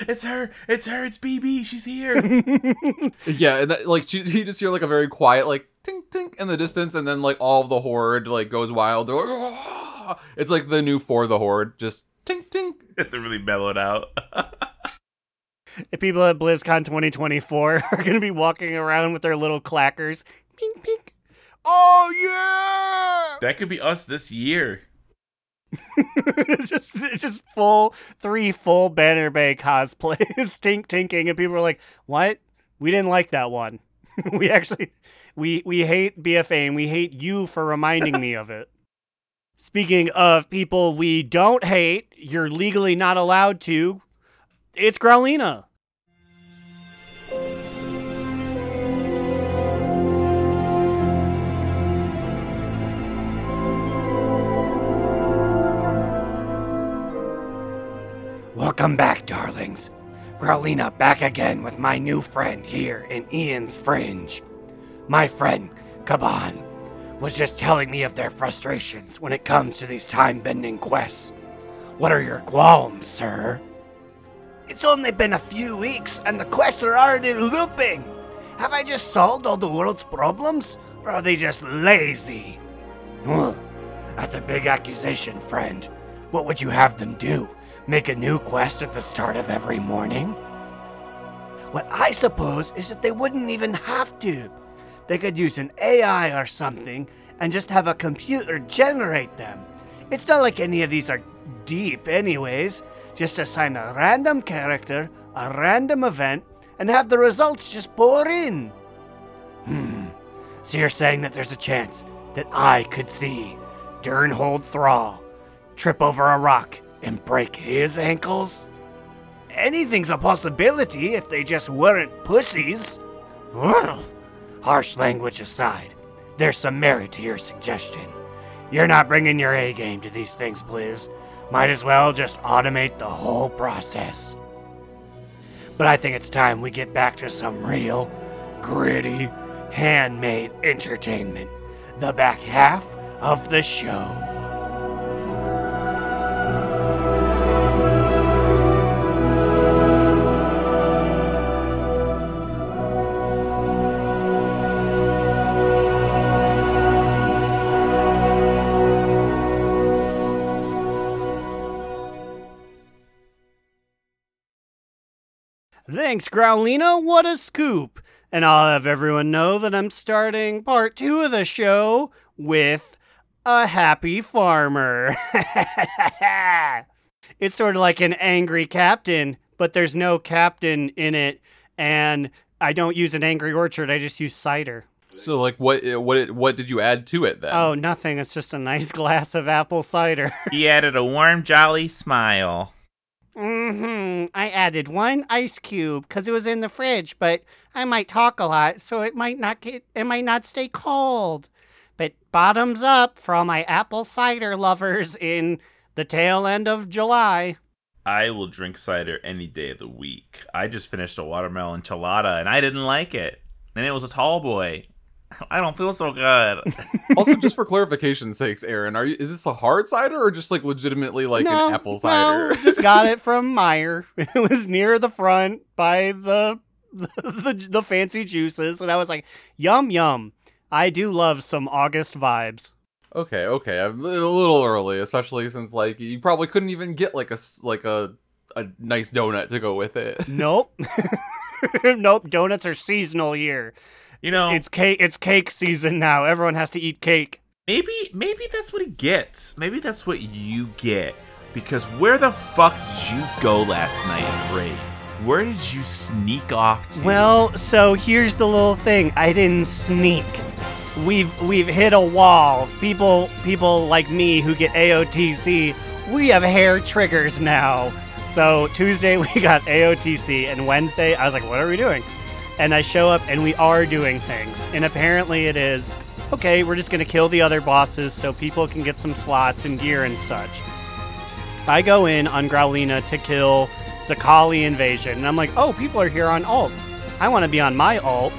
it's her! It's her! It's BB! She's here! yeah, and that, like you, you just hear like a very quiet like tink tink in the distance, and then like all of the horde like goes wild. They're like, "Ah!" it's like the new for the horde, just tink tink. They're really mellowed out. The people at BlizzCon 2024 are going to be walking around with their little clackers. Pink pink. Oh yeah! that could be us this year. It's just it's just full three full Banner Bay cosplays, tink tinking, and people are like, "What? We didn't like that one. we actually we we hate BFA and we hate you for reminding me of it." Speaking of people we don't hate, you're legally not allowed to. It's Growlina. Welcome back, darlings. Growlina back again with my new friend here in Eon's Fringe. My friend, Kaban, was just telling me of their frustrations when it comes to these time bending quests. What are your qualms, sir? It's only been a few weeks and the quests are already looping. Have I just solved all the world's problems? Or are they just lazy? That's a big accusation, friend. What would you have them do? Make a new quest at the start of every morning? What I suppose is that they wouldn't even have to. They could use an AI or something and just have a computer generate them. It's not like any of these are deep, anyways. Just assign a random character, a random event, and have the results just pour in. Hmm. So you're saying that there's a chance that I could see Durnholde Thrall trip over a rock and break his ankles? Anything's a possibility if they just weren't pussies. Harsh language aside, there's some merit to your suggestion. You're not bringing your A game to these things, Blizz. Might as well just automate the whole process. But I think it's time we get back to some real, gritty, handmade entertainment. The back half of the show. Thanks, Growlina. What a scoop. And I'll have everyone know that I'm starting part two of the show with a happy farmer. it's sort of like an angry captain, but there's no captain in it. And I don't use an angry orchard, I just use cider. So like what eh, what what did you add to it then? Oh, nothing. It's just a nice glass of apple cider. he added a warm, jolly smile. Hmm I added one ice cube because it was in the fridge, but I might talk a lot, so it might not get it might not stay cold. But bottoms up for all my apple cider lovers in the tail end of July. I will drink cider any day of the week. I just finished a watermelon enchilada and I didn't like it. And it was a tall boy. I don't feel so good. also, just for clarification's sakes, Aaron, are you is this a hard cider or just like legitimately like no, an apple cider? No, just got it from Meijer. It was near the front by the the, the the fancy juices, and I was like, yum yum. I do love some August vibes. Okay, okay, I'm a little early, especially since like you probably couldn't even get like a s- like a a nice donut to go with it. Nope. nope, donuts are seasonal here. You know, It's cake. It's cake season now. Everyone has to eat cake. maybe maybe that's what he gets. Maybe that's what you get. Because where the fuck did you go last night, Ray? Where did you sneak off to? Well, so here's the little thing. I didn't sneak. We've we've hit a wall. People people like me who get AOTC, we have hair triggers now. So Tuesday we got AOTC and Wednesday I was like, what are we doing? And I show up and we are doing things. And apparently it is okay, we're just gonna kill the other bosses so people can get some slots and gear and such. I go in on Growlina to kill Zaqali Invasion, and I'm like, oh, people are here on alt. I want to be on my alt.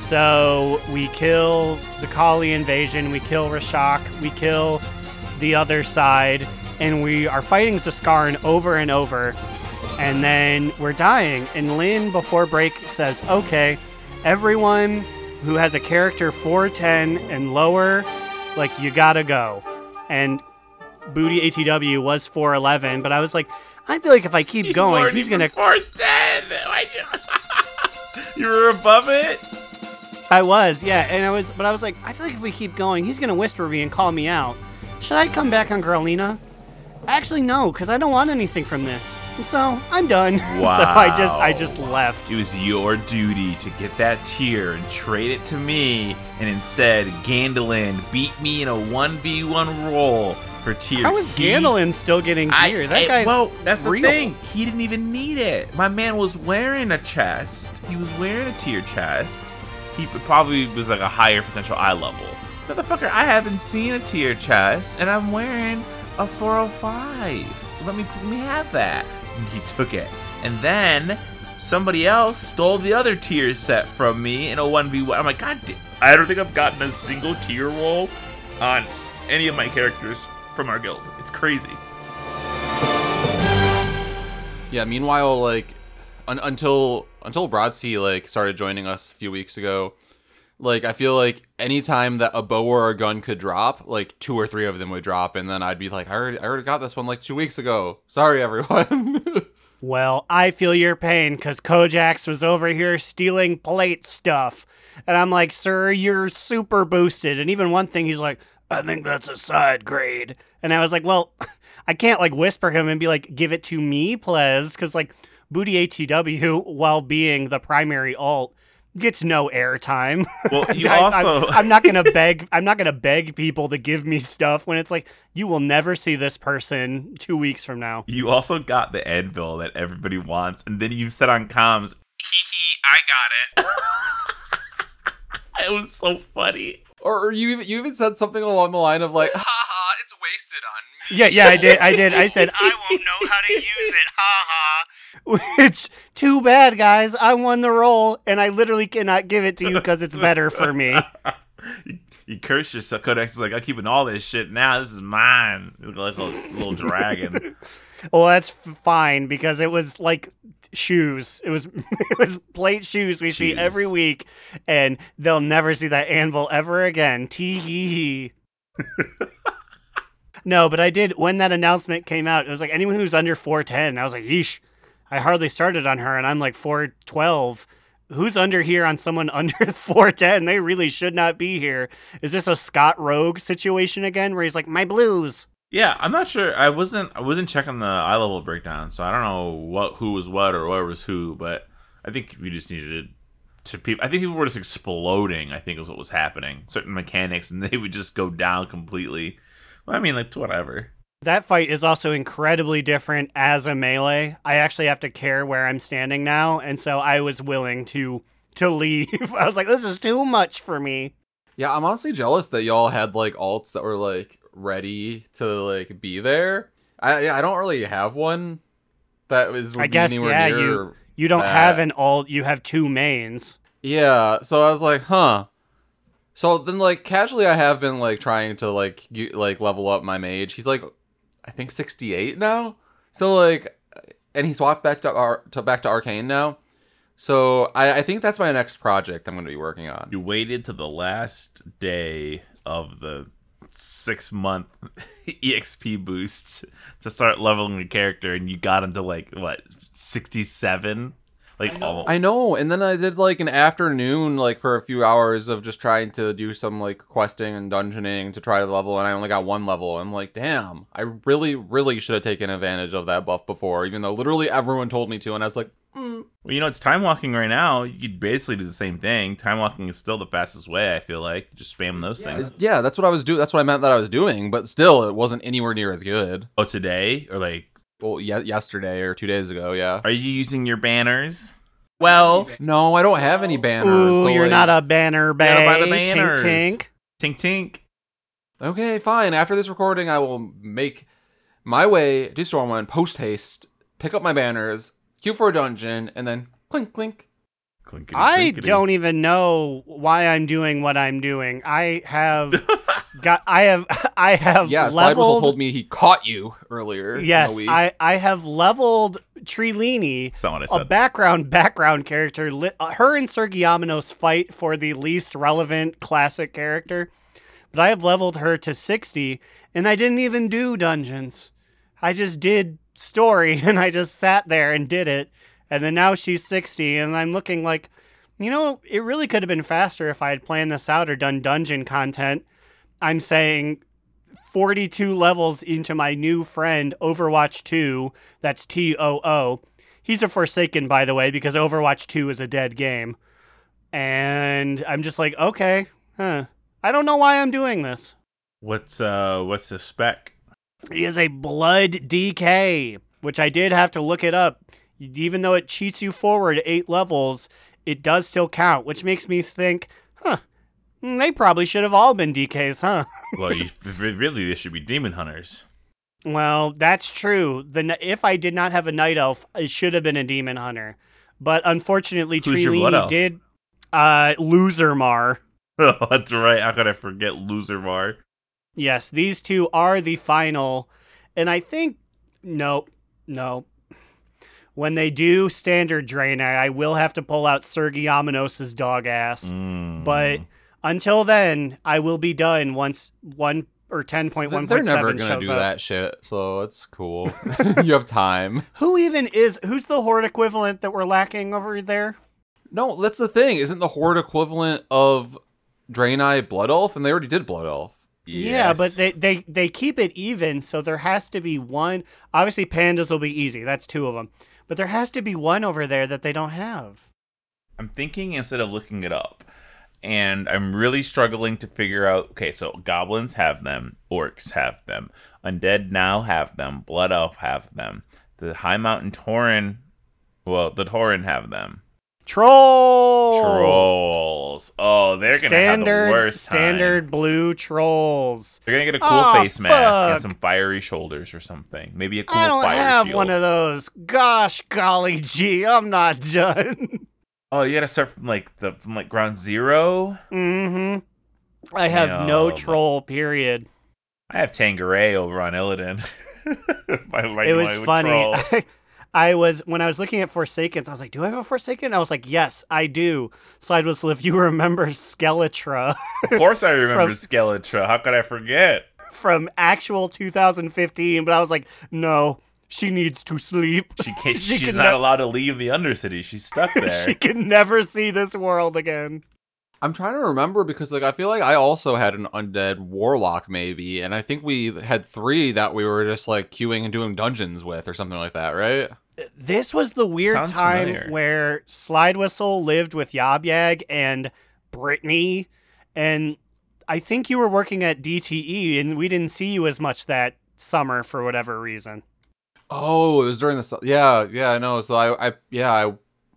So we kill Zaqali Invasion, we kill Rashok, we kill the other side, and we are fighting Zskarn over and over. And then we're dying. And Lynn, before break, says, okay, everyone who has a character 410 and lower, like, you gotta go. And Booty ATW was 411, but I was like, I feel like if I keep going, he's gonna. Four ten. you were above it. I was, yeah, and I was, but I was like, I feel like if we keep going, he's gonna whisper me and call me out. Should I come back on Growlina? Actually, no, because I don't want anything from this. So I'm done. so I just, I just left. It was your duty to get that tier and trade it to me, and instead, Gandalin beat me in a one v one roll for tier. How is Gandalin still getting I-? I- that guy's well, that's real. the thing. He didn't even need it. My man was wearing a chest. He was wearing a tier chest. He probably was like a higher potential eye level. Motherfucker, I haven't seen a tier chest, and I'm wearing a 405. Let me let me have that. And he took it, and then somebody else stole the other tier set from me in a 1v1. I'm like, God, da- I don't think I've gotten a single tier roll on any of my characters from our guild. It's crazy. Yeah. Meanwhile, like un- until until Brodsky like started joining us a few weeks ago, like I feel like anytime that a bow or a gun could drop, like two or three of them would drop, and then I'd be like, I already, I already got this one like two weeks ago. Sorry, everyone. Well, I feel your pain because Kojax was over here stealing plate stuff. And I'm like, sir, you're super boosted. And even one thing, he's like, I think that's a side grade. And I was like, well, I can't like whisper him and be like, give it to me, please. Because like Booty ATW, while being the primary alt, gets no airtime. Well, you I- I'm- also I'm, not gonna beg. I'm not gonna beg people to give me stuff when it's like you will never see this person two weeks from now. you also got the anvil that everybody wants, and then you said on comms, "Hee hee, I got it." it was so funny. or, or you even you even said something along the line of like, haha, it's wasted on me. Yeah, yeah, I did. I did. I said I won't know how to use it. Ha ha. Which too bad, guys. I won the role, and I literally cannot give it to you because it's better for me. You, you curse yourself. Codex is like, I'm keeping all this shit now. This is mine. You look like a little dragon. Well, that's fine because it was like shoes. It was it was plate shoes we see every week, and they'll never see that anvil ever again. Tee hee hee. no, but I did when that announcement came out. It was like anyone who's under four ten. I was like, yeesh. I hardly started on her, and I'm like four twelve. Who's under here on someone under 410? They really should not be here. Is this a Scott Rogue situation again where he's like, my blues? yeah, I'm not sure. I wasn't. I wasn't checking the eye level breakdown, so I don't know what who was what or what was who. But I think we just needed to people. I think people were just exploding. I think is what was happening. Certain mechanics, and they would just go down completely. Well, I mean, like whatever. That fight is also incredibly different as a melee. I actually have to care where I'm standing now, and so I was willing to to leave. I was like, this is too much for me. Yeah, I'm honestly jealous that y'all had like alts that were like ready to like be there. I I don't really have one that was I guess, anywhere yeah, near. you- You don't that. have an alt, you have two mains. Yeah, so I was like, huh. So then, like, casually, I have been like trying to like get, like level up my mage. He's like, I think 68 now. So like, and he swapped back to ar- to back to arcane now. So I, I think that's my next project I'm going to be working on. You waited to the last day of the six month exp boost to start leveling the character, and you got him to like what sixty seven. Like all I know, and then I did like an afternoon, like for a few hours of just trying to do some like questing and dungeoning to try to level, and I only got one level. I'm like, damn, I really, really should have taken advantage of that buff before, even though literally everyone told me to, and I was like, mm. Well, you know, it's time walking right now. You could basically do the same thing. Time walking is still the fastest way. I feel like just spam those things. yeah, that's what I was doing. That's what I meant that I was doing, but still, it wasn't anywhere near as good. Oh, today or like, Well, ye- yesterday or two days ago, yeah. are you using your banners? Well, No, I don't have any banners. Ooh, so, you're like- not a banner bay. gotta buy the Tink, tink. tink tink. Okay, fine. After this recording, I will make my way to Stormwind post haste, pick up my banners, queue for a dungeon, and then clink clink. Clinkety, I clinkety. don't even know why I'm doing what I'm doing. I have got. I have. I have Yeah, Slide Whistle leveled. told me he caught you earlier. in yes, week. I. I have leveled Trilini, That's not what I a said. background background character. Li- uh, her and Sergiamanos fight for the least relevant classic character, but I have leveled her to sixty, and I didn't even do dungeons. I just did story, and I just sat there and did it, and then now she's sixty, and I'm looking like, you know, it really could have been faster if I had planned this out or done dungeon content. I'm saying 42 levels into my new friend Overwatch 2. That's T O O. He's a Forsaken, by the way, because Overwatch 2 is a dead game. And I'm just like, okay, huh. I don't know why I'm doing this. What's uh what's the spec? He is a blood DK, which I did have to look it up. Even though it cheats you forward eight levels, it does still count, which makes me think, huh, mm, they probably should have all been DKs, huh? Well, you, really, they should be demon hunters. Well, that's true. The if I did not have a night elf, it should have been a demon hunter. But unfortunately, Trilini did uh loser Mar. Oh, that's right. How could I forget loser Mar? Yes, these two are the final. And I think nope, no. When they do standard drain, I, I will have to pull out Sergei Amanos's dog ass. Mm. But until then, I will be done once one or ten point They're one they're point never gonna do up. that shit, so it's cool. you have time. Who even is who's the horde equivalent that we're lacking over there? No, that's the thing. Isn't the horde equivalent of Draenei Blood Elf? And they already did Blood Elf. Yeah, but they, they they keep it even, so there has to be one. Obviously, pandas will be easy. That's two of them. But there has to be one over there that they don't have. I'm thinking instead of looking it up, and I'm really struggling to figure out. Okay, so goblins have them, orcs have them, undead now have them, blood elf have them, the high mountain tauren, well, the tauren have them. Troll. Trolls. Oh, they're gonna have the worst time. standard blue trolls. They're gonna get a cool Aw, face mask and some fiery shoulders or something. Maybe a cool I don't have shield. one of those. Gosh, golly gee, I'm not done. Oh, you gotta start from like the from like ground zero. mm-hmm. I have no Yum. troll. Period. I have Tangeray over on Illidan. My- my- it was my funny. troll. I was when I was looking at Forsakens, I was like, "Do I have a Forsaken?" I was like, "Yes, I do." Slide whistle. If you remember Skeletra Of course, I remember From- Skeletra. How could I forget? from actual 2015, but I was like, "No, she needs to sleep. She can't. She she's can not ne- allowed to leave the Undercity. She's stuck there. she can never see this world again." I'm trying to remember because like I feel like I also had an undead warlock maybe, and I think we had three that we were just like queuing and doing dungeons with or something like that, right? This was the weird Sounds time familiar. where Slide Whistle lived with Yab Yag and Brittany, and I think you were working at DTE, and we didn't see you as much that summer for whatever reason. Oh, it was during the yeah yeah I know. So I I yeah I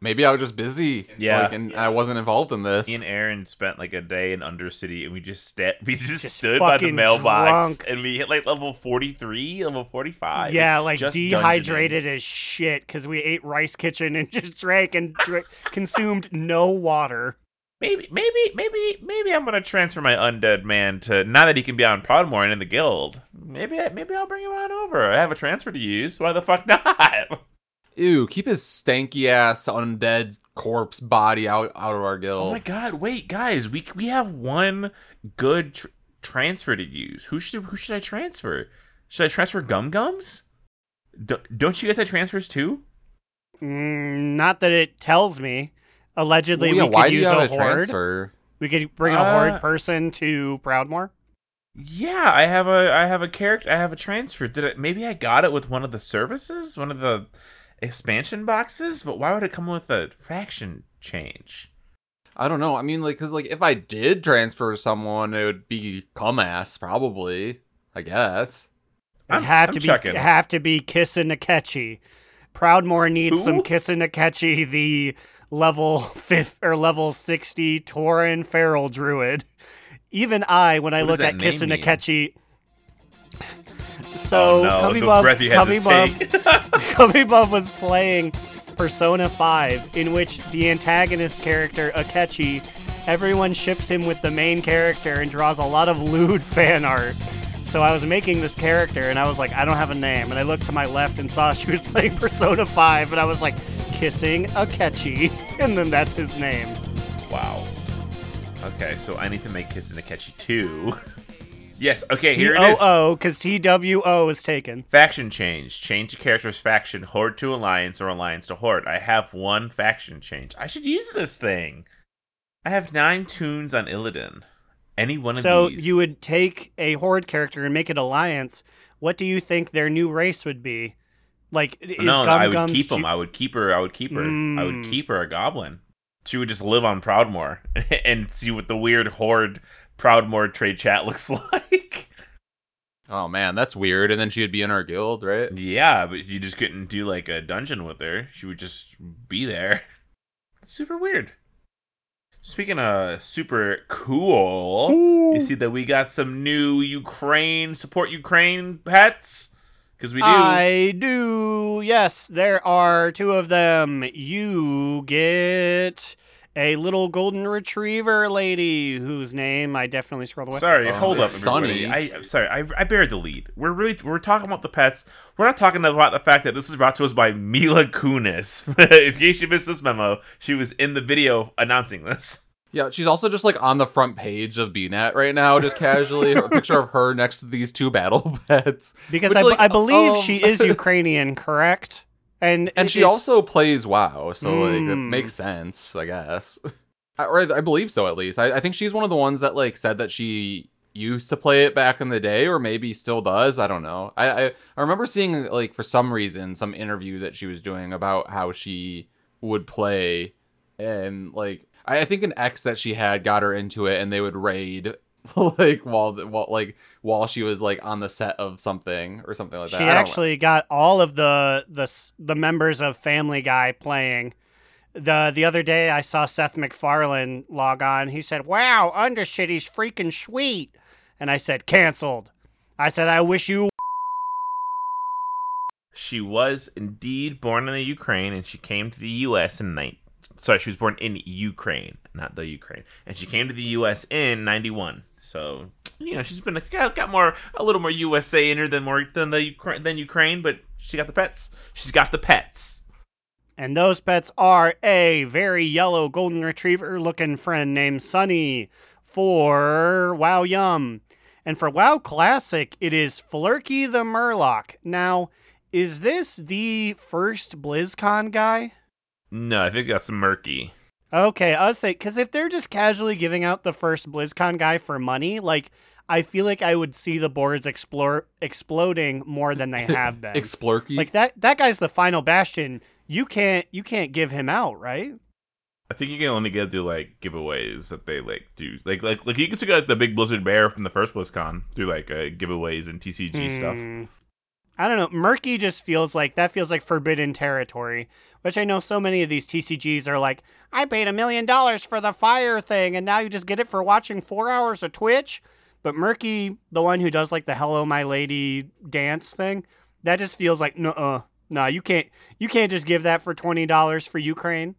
maybe I was just busy Yeah. like, and I wasn't involved in this. Me and Aaron spent like a day in Undercity, and we just sta- we just, Just stood by the mailbox, drunk. and we hit like level forty three, level forty five. yeah, like just dehydrated as shit because we ate Rice Kitchen and just drank and dr- consumed no water. Maybe, maybe, maybe, maybe I'm gonna transfer my undead man to now that he can be on Proudmoore and in the guild. Maybe, I- maybe I'll bring him on over. I have a transfer to use. Why the fuck not? Ew, keep his stanky ass undead corpse body out out of our guild. Oh my god! Wait, guys, we we have one good tr- transfer to use. Who should who should I transfer? Should I transfer Gum Gums? D- don't you guys have transfers too? Mm, not that it tells me. Allegedly, Well, yeah, we why could do you use have a a horde. transfer? We could bring a Uh, horde person to Proudmoore. Yeah, I have a I have a character I have a transfer. Did it maybe I got it with one of the services, one of the expansion boxes, but why would it come with a faction change? I don't know. I mean, like, cause like if I did transfer someone, it would be Cumass probably. I guess. It'd I'm- have I'm to be checking. have to be Kisanakechi. Proudmoore needs some Who? Kisanakechi, the level fifth or level sixty Tauren feral druid. Even I, when I What look at kissing name mean? Kisanakechi. So oh no, Cubby the Bub, breath Cubby to Bub. Cubby Bub was playing Persona 5, in which the antagonist character, Akechi, everyone ships him with the main character and draws a lot of lewd fan art. So I was making this character and I was like, I don't have a name. And I looked to my left and saw she was playing Persona 5, and I was like, kissing Akechi. And then that's his name. wow. Okay, so I need to make Kissing Akechi 2. Yes, okay, here it is. T-O-O, because T-W-O is taken. Faction change. Change the character's faction Horde to Alliance or Alliance to Horde. I have one faction change. I should use this thing. I have nine tunes on Illidan. Any one of So these. So you would take a horde character and make it alliance. What do you think their new race would be? Like is no, no, Gum I would Gum's keep them. Ju- I would keep her. I would keep her. I would Mm. keep her a goblin. She would just live on Proudmoore and see what the weird horde Proudmoore trade chat looks like. Oh man, that's weird. And then she would be in our guild, right? yeah, but you just couldn't do like a dungeon with her. She would just be there. Super weird. Speaking of super cool, you see that we got some new Ukraine support Ukraine pets because we do. I do. Yes, there are two of them. You get a little golden retriever lady whose name I definitely scrolled away. Sorry, Oh, hold up, everybody. Sunny. I sorry, I, I buried the lead. We're really we're talking about the pets. We're not talking about the fact that this was brought to us by Mila Kunis. if in you missed this memo, she was in the video announcing this. Yeah, she's also just like on the front page of BNet right now, just casually. a picture of her next to these two battle pets. Because Which, I, like, I believe um, she is Ukrainian, correct? And And she is- also plays WoW, so like it Mm. makes sense, I guess. I, or I, I believe so at least. I, I think she's one of the ones that like said that she used to play it back in the day, or maybe still does. I don't know. I I, I remember seeing like for some reason some interview that she was doing about how she would play, and like I, I think an ex that she had got her into it, and they would raid. like while, the- while like while she was like on the set of something or something like that. She I don't- actually got all of the the the members of Family Guy playing. The the other day I saw Seth MacFarlane log on. He said, "Wow, Undercity's freaking sweet," and I said, "Cancelled." I said, "I wish you." She was indeed born in the Ukraine, and she came to the U.S. in nine. Sorry, she was born in Ukraine, not the Ukraine, and she came to the U.S. in '91. So you know she's been got, got more a little more USA in her than more than the Ukraine than Ukraine, but she got the pets. She's got the pets. And those pets are a very yellow golden retriever looking friend named Sunny for Wow Yum. And for WoW Classic, it is Flurky the Murloc. Now, is this the first BlizzCon guy? No, I think that's murky. Okay, I'll say because if they're just casually giving out the first BlizzCon guy for money, like I feel like I would see the boards explore exploding more than they have been. Explorky. like that that guy's the final bastion. You can't you can't give him out, right? I think you can only get to like giveaways that they like do. Like like like you can still get the big Blizzard Bear from the first BlizzCon do like uh, giveaways and TCG stuff. I don't know. Murky just feels like that feels like forbidden territory, which I know so many of these TCGs are like, I paid a million dollars for the fire thing, and now you just get it for watching four hours of Twitch. But Murky, the one who does like the "Hello, my lady" dance thing, that just feels like no, uh, no, you can't, you can't just give that for twenty dollars for Ukraine.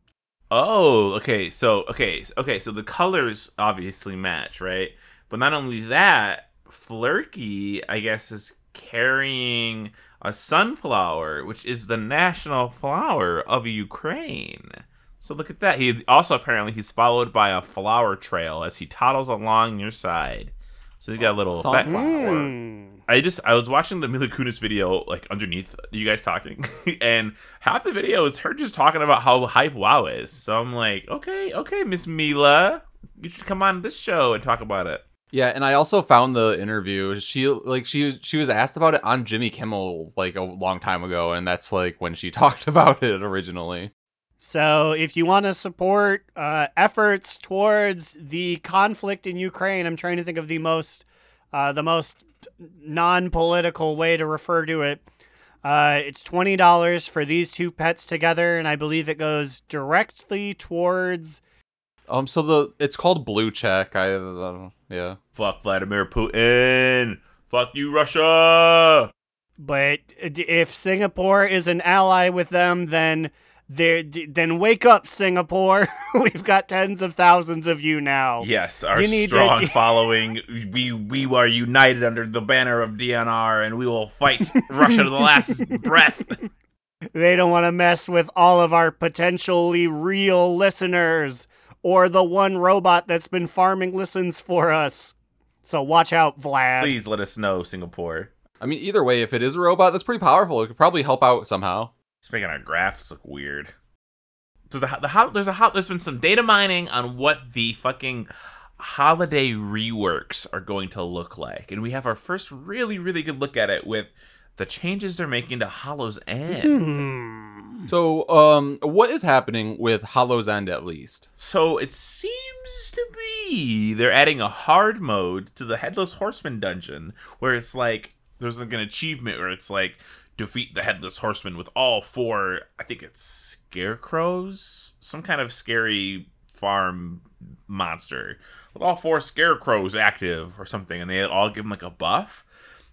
Oh, okay. So okay, okay. So the colors obviously match, right? But not only that, Flurky, I guess, is carrying a sunflower, which is the national flower of Ukraine. So look at that. He also apparently he's followed by a flower trail as he toddles along your side. So he's got a little. Sunflower. fat- Mm. I just I was watching the Mila Kunis video like underneath you guys talking, and half the video is her just talking about how hype WoW is. So I'm like, okay, okay, Miss Mila, you should come on this show and talk about it. Yeah, and I also found the interview. She like she she was asked about it on Jimmy Kimmel like a long time ago, and that's like when she talked about it originally. So, if you want to support uh, efforts towards the conflict in Ukraine, I'm trying to think of the most, uh, the most non-political way to refer to it. Uh, it's twenty dollars for these two pets together, and I believe it goes directly towards. Um, so the it's called Blue Check. I uh, yeah. Fuck Vladimir Putin. Fuck you, Russia. But if Singapore is an ally with them, then there, then wake up, Singapore. We've got tens of thousands of you now. Yes, our You need to- strong following. We we are united under the banner of DNR, and we will fight Russia to the last breath. They don't want to mess with all of our potentially real listeners or the one robot that's been farming listens for us. So watch out, Vlad. Please let us know, Singapore. I mean, either way, if it is a robot, that's pretty powerful. It could probably help out somehow. It's making our graphs look weird. So the the ho- there's a ho- there's been some data mining on what the fucking holiday reworks are going to look like, and we have our first really really good look at it with the changes they're making to Hallow's End. Hmm. So, um, what is happening with Hallow's End at least? So it seems to be they're adding a hard mode to the Headless Horseman dungeon, where it's like there's like an achievement where it's like defeat the Headless Horseman with all four. I think it's scarecrows, some kind of scary farm monster with all four scarecrows active or something, and they all give him like a buff.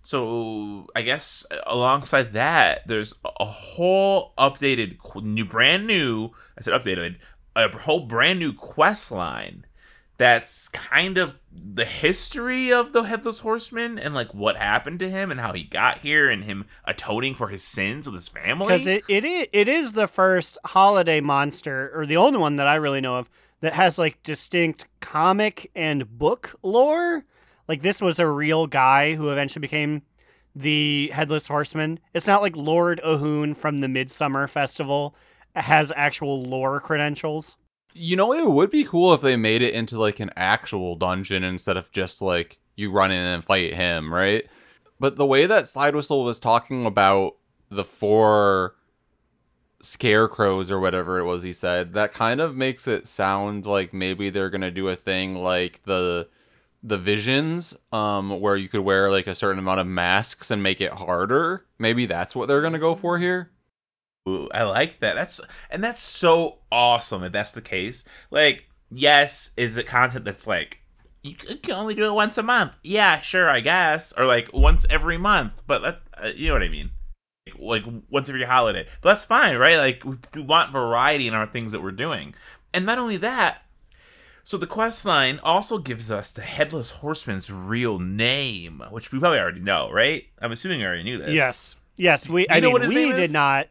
So I guess alongside that, there's a whole updated, new, brand new. I said updated, a whole brand new quest line that's kind of the history of the headless horseman and like what happened to him and how he got here and him atoning for his sins with his family. Because it, it, is, it is the first holiday monster, or the only one that I really know of, that has like distinct comic and book lore. Like this was a real guy who eventually became the Headless Horseman. It's not like Lord Ahune from the Midsummer Festival has actual lore credentials. You know, it would be cool if they made it into like an actual dungeon instead of just like you run in and fight him, right? But the way that Slide Whistle was talking about the four scarecrows or whatever it was he said, that kind of makes it sound like maybe they're gonna do a thing like the the visions, um, where you could wear like a certain amount of masks and make it harder. Maybe that's what they're gonna go for here. Ooh, I like that. That's and that's so awesome if that's the case. Like, yes, is it content that's like you can only do it once a month? Yeah, sure, I guess, or like once every month. But that, uh, you know what I mean? Like, like once every holiday. But that's fine, right? Like we, we want variety in our things that we're doing, and not only that. So the quest line also gives us the headless horseman's real name, which we probably already know, right? I'm assuming we already knew this. Yes. Yes, we. I know mean, what his we name did is? not.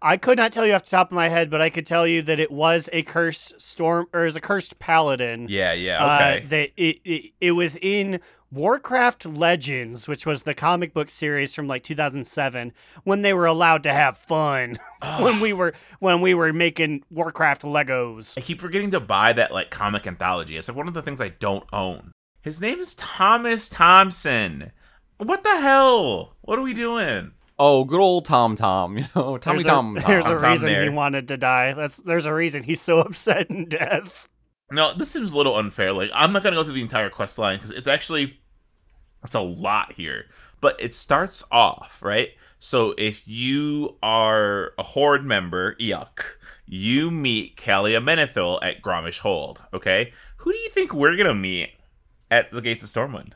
I could not tell you off the top of my head, but I could tell you that it was a cursed storm, or is a cursed paladin. Yeah. Yeah. Uh, that it, it it was in Warcraft Legends, which was the comic book series from like 2007, when they were allowed to have fun. when we were when we were making Warcraft Legos. I keep forgetting to buy that like comic anthology. It's like one of the things I don't own. His name is Thomas Thomson. What the hell? What are we doing? Oh, good old Tom Tom, you know, Tommy there's Tom a, Tom. There's a Tom Tom reason he wanted to die. That's there's a reason he's so upset in death. No, this seems a little unfair. Like I'm not gonna go through the entire quest line because it's actually it's a lot here. But it starts off right. So if you are a horde member, yuck, you meet Calia Menethil at Grommash Hold. Okay, who do you think we're gonna meet at the gates of Stormwind?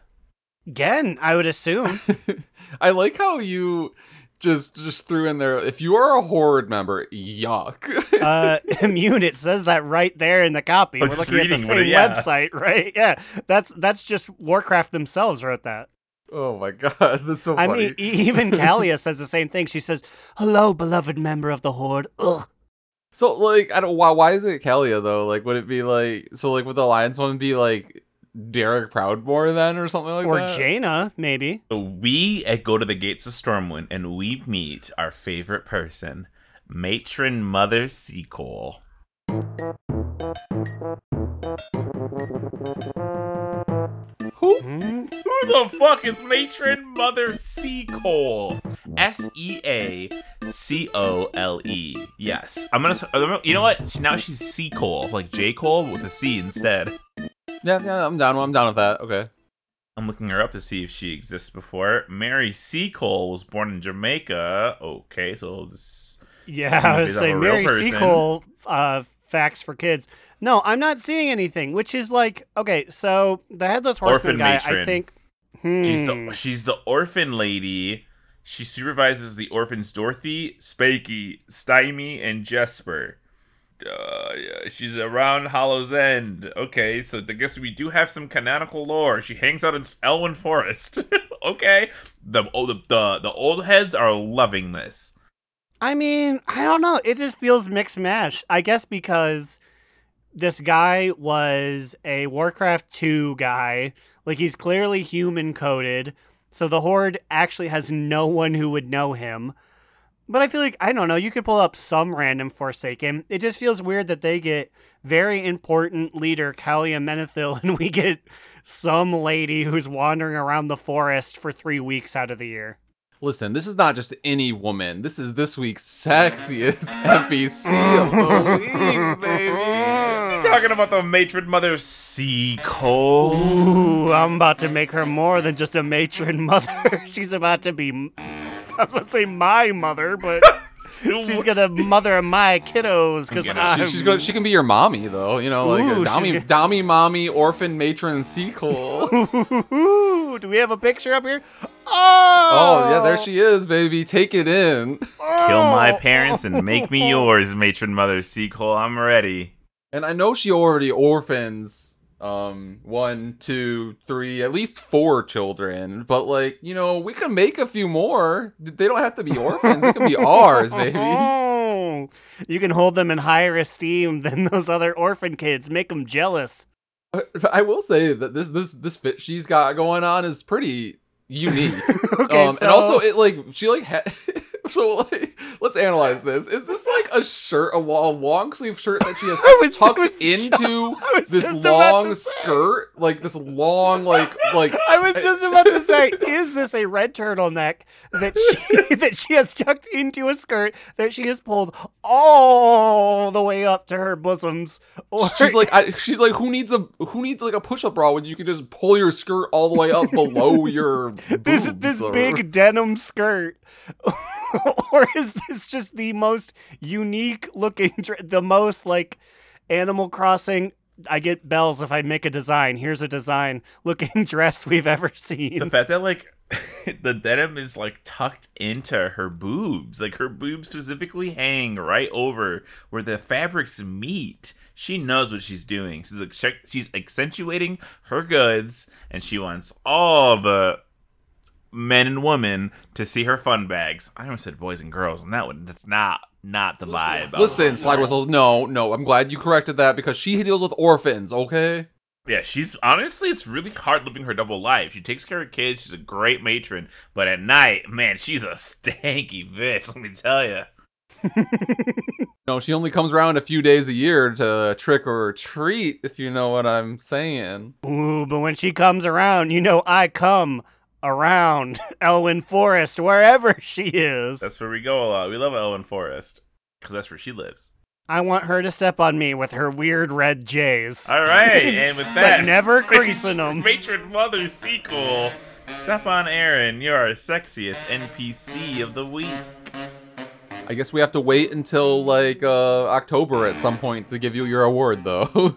Again, I would assume. I like how you just just threw in there. If you are a horde member, yuck. uh, immune. It says that right there in the copy. We're looking at the same it- yeah. website, right? Yeah, that's that's just Warcraft themselves wrote that. oh my god, that's so funny. I mean, e- even Calia says the same thing. She says, "Hello, beloved member of the Horde." Ugh. so like, I don't. Why? Why is it Calia though? Like, would it be like so? Like, would the alliance one be like Derek Proudmoore then or something like or that. Or Jaina, maybe. So we uh, go to the gates of Stormwind and we meet our favorite person, Matron Mother Seacole. Who? Who the fuck is Matron Mother Seacole? S E A C O L E. Yes, I'm gonna. I'm gonna- You know what? Now she's Seacole, like J Cole with a C instead. Yeah, yeah, I'm down. I'm down with that. Okay. I'm looking her up to see if she exists before. Mary Seacole was born in Jamaica. Okay, so this. Yeah, I was saying Mary. Seacole uh, facts for kids. No, I'm not seeing anything. Which is like, okay, so the headless horseman Orphan guy, matron. I think. Hmm. She's the she's the orphan lady. She supervises the orphans Dorothy, Spakey, Stymie, and Jesper. Uh, she's around Hallow's End. Okay, so I guess we do have some canonical lore. She hangs out in Elwynn Forest. okay, the oh, the the the old heads are loving this. I mean, I don't know. It just feels mixed mash. I guess because this guy was a Warcraft 2 guy. Like, he's clearly human coded. So the Horde actually has no one who would know him. But I feel like, I don't know, you could pull up some random Forsaken. It just feels weird that they get very important leader Calia Menethil and we get some lady who's wandering around the forest for three weeks out of the year. Listen, this is not just any woman. This is this week's sexiest NPC of the week, baby. You talking about the matron mother Seacole? Ooh, I'm about to make her more than just a matron mother. She's about to be, I was about to say my mother, but she's gonna mother my kiddos because Get it. I'm. She, she's good. She can be your mommy, though. You know, like Ooh, a she's dommy, good. dommy, mommy, orphan, matron, Seacole. Ooh, do we have a picture up here? Oh, oh yeah, there oh. she is, baby. Take it in. Kill my Oh. parents and make me yours, matron mother Seacole. I'm ready. And I know she already orphans um one, two, three, at least four children. But like, you know, we can make a few more. They don't have to be orphans. They can be ours, baby. You can hold them in higher esteem than those other orphan kids. Make them jealous. I will say that this this this fit she's got going on is pretty unique. Okay, um, so and also it like she like ha- so like let's analyze this. Is this like a shirt, a long, long sleeve shirt that she has tucked into just- this long skirt, like this long like like I was just about to say, is this a red turtleneck that she that she has tucked into a skirt that she has pulled all the way up to her bosoms? Or she's like I, she's like who needs a who needs like a push up bra when you can just pull your skirt all the way up below your this this or- big denim skirt. or is this just the most unique looking the most like Animal Crossing I get bells if I make a design. Here's a design looking dress we've ever seen. The fact that like the denim is like tucked into her boobs, like her boobs specifically hang right over where the fabrics meet. She knows what she's doing. She's she's accentuating her goods, and she wants all the men and women to see her fun bags. I almost said boys and girls, and that one that's not not the vibe. Listen, slide whistles. No, no. I'm glad you corrected that because she deals with orphans. Okay. Yeah, she's honestly, it's really hard living her double life. She takes care of kids. She's a great matron, but at night, man, she's a stanky bitch. Let me tell you. No, she only comes around a few days a year to trick or treat, if you know what I'm saying. Ooh, but when she comes around, you know I come around Elwynn Forest, wherever she is. That's where we go a lot. We love Elwynn Forest because that's where she lives. I want her to step on me with her weird red J's. All right, and with that, but never creasing them. Matron Mother Seacole. Step on Aaron, you're our sexiest NPC of the week. I guess we have to wait until like uh, October at some point to give you your award, though.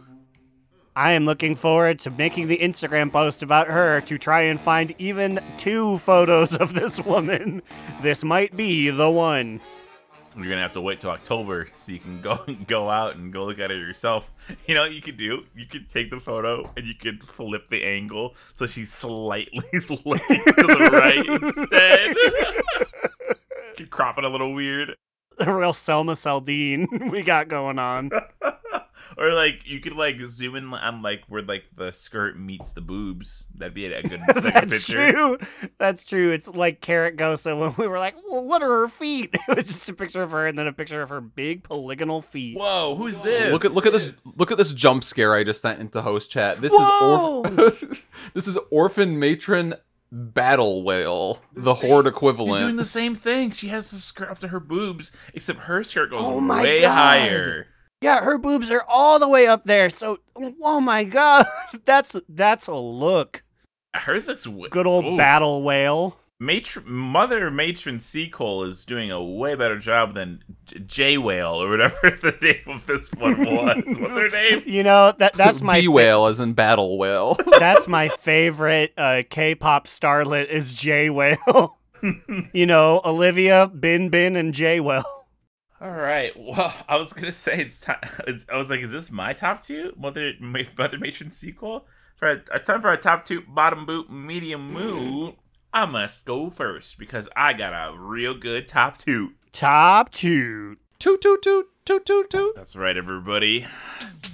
I am looking forward to making the Instagram post about her to try and find even two photos of this woman. This might be the one. You're gonna have to wait till October so you can go go out and go look at it yourself. You know what you could do? You could take the photo and you could flip the angle so she's slightly looking to the right instead. you could crop it a little weird. A real Selma Saldine we got going on. or like you could like zoom in on like where like the skirt meets the boobs. That'd be a good second That's picture. true. That's true. It's like Carrot Gosa when we were like, well, what are her feet? It was just a picture of her and then a picture of her big polygonal feet. Whoa, who's this? Look at look at this look at this jump scare I just sent into host chat. This Whoa! is orph- this is orphan matron Battlewail, the horde equivalent. She's doing the same thing. She has the skirt up to her boobs, except her skirt goes Oh my way God. higher. Yeah, her boobs are all the way up there. So, oh my god, that's that's a look. Hers looks w- Good old Ooh. battle whale. Matron, Mother Matron Seacole is doing a way better job than J- J Whale or whatever the name of this one was. What's her name? You know that that's my B fa- whale as in battle whale. that's my favorite uh, K-pop starlet is J Whale. you know, Olivia, Bin Bin, and J Whale. All right. Well, I was gonna say it's time. I was like, is this my top two? Mother Mother Matron Seacole for a, a time for a top two bottom boot medium moo. I must go first because I got a real good top two. Top two. toot toot toot toot toot toot. That's right, everybody.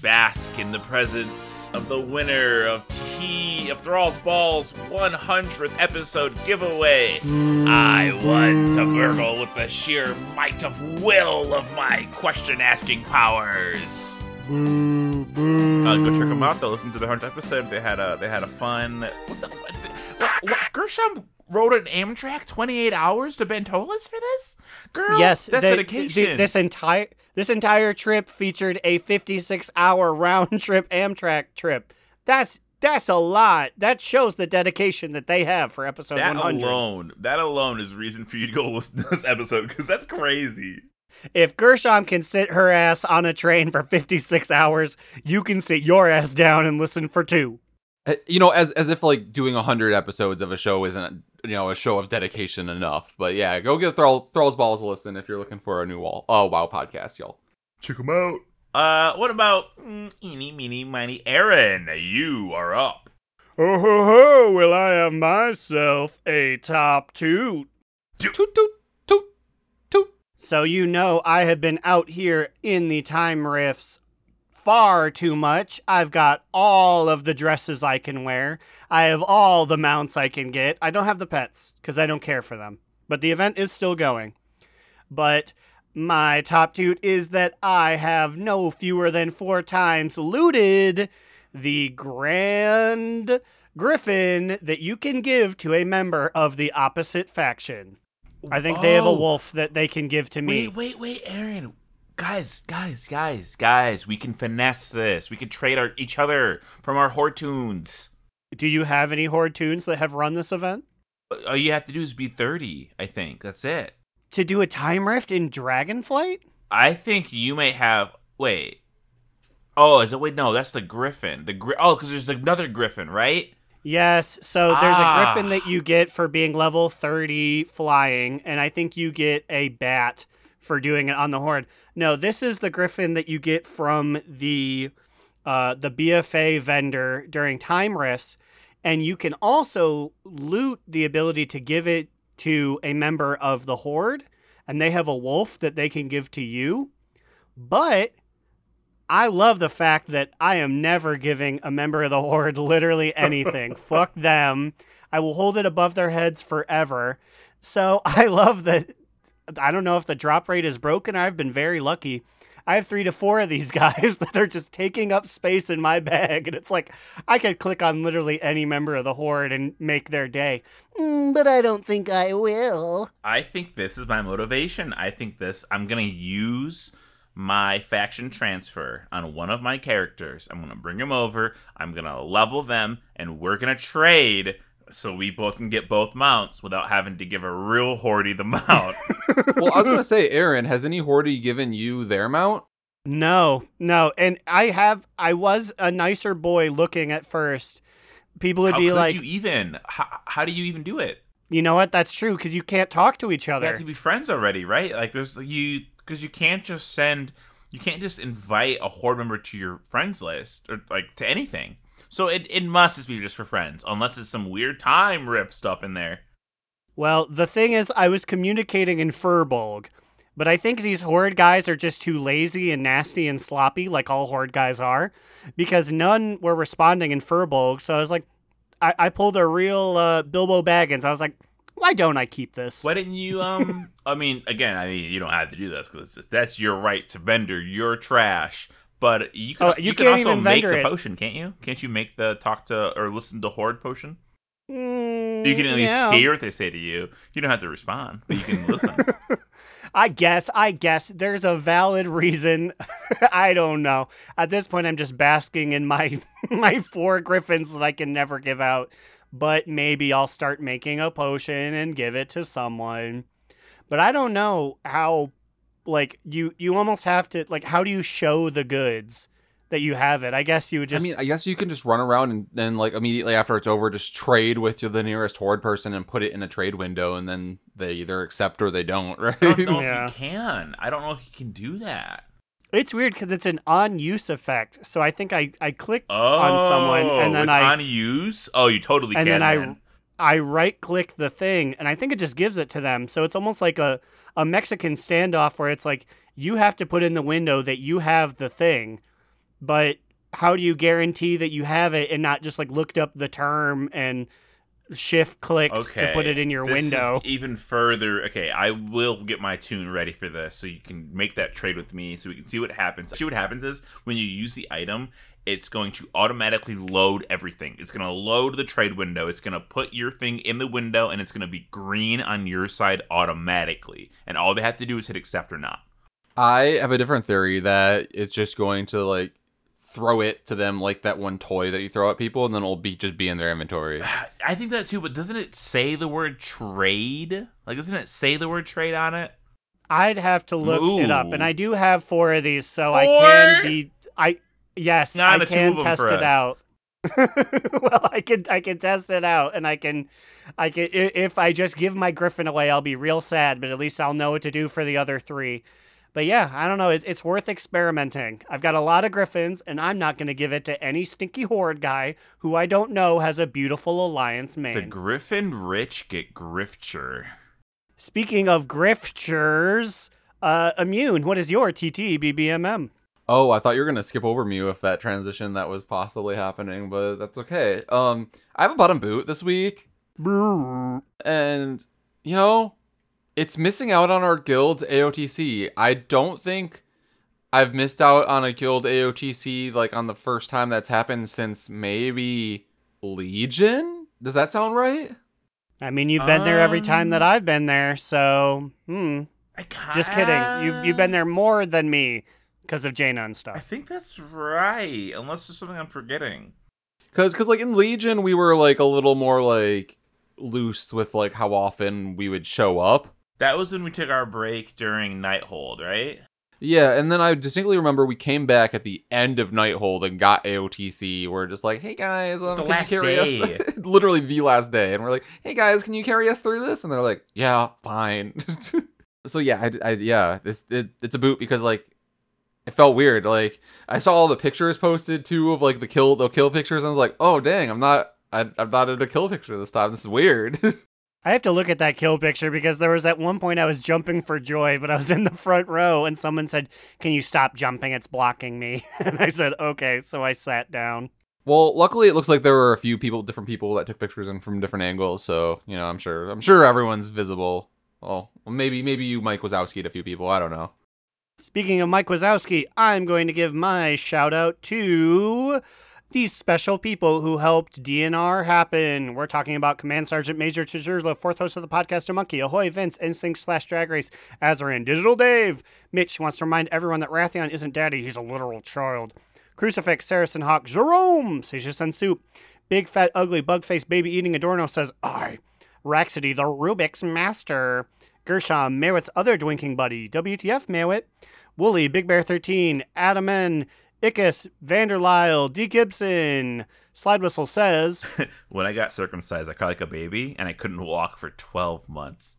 Bask in the presence of the winner of T of Thrall's Balls 100th episode giveaway. I won to burgle with the sheer might of will of my question asking powers. Boo, boo. Uh, go check them out. Though. Listen to the 100th episode. They had a they had a fun. What the? What, the- what, what Gershom rode an Amtrak 28 hours to Bentolas for this? Girl, Yes, that's the- dedication. the- this entire this entire trip featured a 56 hour round trip Amtrak trip. That's that's a lot. That shows the dedication that they have for episode that 100. alone, that alone is reason for you to go listen to this episode because that's crazy. If Gershom can sit her ass on a train for 56 hours, you can sit your ass down and listen for two. Uh, You know, as as if like doing hundred episodes of a show isn't you know a show of dedication enough. But yeah, go give Thrall, Thrall's Balls a listen if you're looking for a new wall. Oh wow podcast, y'all. Check them out. Uh, what about mm, eeny, meeny, miny, Aaron? You are up. Oh ho ho, will I have myself a top toot? Toot toot toot toot. So you know I have been out here in the time rifts far too much. I've got all of the dresses I can wear. I have all the mounts I can get. I don't have the pets because I don't care for them. But the event is still going. But my top toot is that I have no fewer than four times looted the grand griffin that you can give to a member of the opposite faction. I think they have a Oh. wolf that they can give to me. Wait, wait, wait, Aaron. Guys, guys, guys, guys, we can finesse this. We can trade our each other from our Hortoons. Do you have any Horde toons that have run this event? All you have to do is be 30, I think. That's it. To do a time rift in Dragonflight? I think you may have. Wait. Oh, is it? Wait, no, that's the Griffin. The gri- Oh, because there's another Griffin, right? Yes, so there's Ah. a griffin that you get for being level 30 flying, and I think you get a bat for doing it on the horde. No, this is the griffin that you get from the uh, the BFA vendor during time rifts, and you can also loot the ability to give it to a member of the horde, and they have a wolf that they can give to you. But I love the fact that I am never giving a member of the horde literally anything. Fuck them. I will hold it above their heads forever. So I love that. I don't know if the drop rate is broken. I've been very lucky. I have three to four of these guys that are just taking up space in my bag. And it's like, I could click on literally any member of the horde and make their day. Mm, but I don't think I will. I think this is my motivation. I think this. I'm gonna use my faction transfer on one of my characters. I'm gonna bring them over. I'm gonna level them, and we're gonna trade so we both can get both mounts without having to give a real hordy the mount. Well, I was gonna say, Aaron, has any horde given you their mount? No, no. And I have, I was a nicer boy looking at first. People would how be could like, you even? How, how do you even do it? You know what? That's true because you can't talk to each other. You have to be friends already, right? Like there's you because you can't just send, you can't just invite a horde member to your friends list or like to anything. So it, it must just be just for friends, unless it's some weird time rift stuff in there. Well, the thing is, I was communicating in Furbolg, But I think these horde guys are just too lazy and nasty and sloppy, like all horde guys are, because none were responding in Furbolg. So I was like, I, I pulled a real uh, Bilbo Baggins. I was like, why don't I keep this? Why didn't you? Um, I mean, again, I mean, you don't have to do this because that's your right to vendor your trash. But you can, Oh, you, you can also make the it. potion, can't you? Can't you make the talk to or listen to horde potion? Mm, You can at least yeah. hear what they say to you. You don't have to respond, but you can listen. I guess, I guess there's a valid reason. I don't know. At this point, I'm just basking in my my four griffins that I can never give out. But maybe I'll start making a potion and give it to someone. But I don't know how. Like you, you almost have to like. How do you show the goods that you have it? I guess you would just. I mean, I guess you can just run around and then, like, immediately after it's over, just trade with the nearest horde person and put it in a trade window, and then they either accept or they don't, right? I don't know Yeah. if you can. I don't know if you can do that. it's weird because it's an on use effect. So I think I I click Oh, on someone oh, and then it's I on use. Oh, you totally and can. then I. I right click the thing and I think it just gives it to them. So it's almost like a a Mexican standoff where it's like you have to put in the window that you have the thing, but how do you guarantee that you have it and not just like looked up the term and shift clicked okay. to put it in your This is window? even further. Okay, I will get my toon ready for this, so you can make that trade with me, so we can see what happens. See what happens is when you use the item, it's going to automatically load everything. It's going to load the trade window. It's going to put your thing in the window, and it's going to be green on your side automatically. And all they have to do is hit accept or not. I have a different theory that it's just going to like throw it to them like that one toy that you throw at people, and then it'll be just be in their inventory. I think that too, but doesn't it say the word trade? Like, doesn't it say the word trade on it? I'd have to look it up, and I do have four of these, so I can be. I yes, Nah, I can of them test for it us. out. well, I can I can test it out, and I can I can if I just give my griffin away, I'll be real sad, but at least I'll know what to do for the other three. But yeah, I don't know. It's, it's worth experimenting. I've got a lot of griffins, and I'm not going to give it to any stinky horde guy who I don't know has a beautiful alliance mane. The Griffin rich get grifture. Speaking of griftures, uh, immune. What is your TT BBMM? Oh, I thought you were gonna skip over me with that transition that was possibly happening, but that's okay. Um, I have a bottom boot this week, and you know, it's missing out on our guild's AOTC. I don't think I've missed out on a guild AOTC like on the first time that's happened since maybe Legion. Does that sound right? I mean, you've been there every time Um, that I've been there, so hmm. I Just kidding. You you've been there more than me because of Jaina and stuff. I think that's right, unless there's something I'm forgetting. Cause, cause like in Legion, we were like a little more like loose with like how often we would show up. That was when we took our break during Nighthold, right? Yeah, and then I distinctly remember we came back at the end of Nighthold and got AOTC. We're just like, hey guys, um, The can last you carry day. us? Literally the last day, and we're like, hey guys, can you carry us through this? And they're like, yeah, fine. so yeah, I, I yeah, this it, it's a boot because like it felt weird. Like I saw all the pictures posted too of like the kill the kill pictures, and I was like, oh dang, I'm not I, I'm not in a kill picture this time. This is weird. I have to look at that kill picture because there was at one point I was jumping for joy, but I was in the front row and someone said, "Can you stop jumping? It's blocking me." And I said, "Okay." So I sat down. Well, luckily it looks like there were a few people, different people that took pictures in from different angles. So you know, I'm sure, I'm sure everyone's visible. Oh, well, maybe, maybe you, Mike Wazowski'd a few people. I don't know. Speaking of Mike Wazowski, I'm going to give my shout out to these special people who helped DNR happen. We're talking about Command Sergeant Major Chizurla, fourth host of the podcast, A Monkey, Ahoy, Vince, Instinct slash Drag Race, Azarin, Digital Dave. Mitch wants to remind everyone that Wrathion isn't daddy, he's a literal child. Crucifix, Saracen Hawk, Jerome, Seisha Sun Soup, Big Fat Ugly Bug Face Baby Eating Adorno says, I. Raxity, the Rubik's Master. Gershom, Merwitt's other drinking buddy. WTF, Merwitt. Wooly, Big Bear 13, Adaman, Ickis, Vanderlyle, D. Gibson. Slide Whistle says, When I got circumcised, I cried like a baby, and I couldn't walk for 12 months.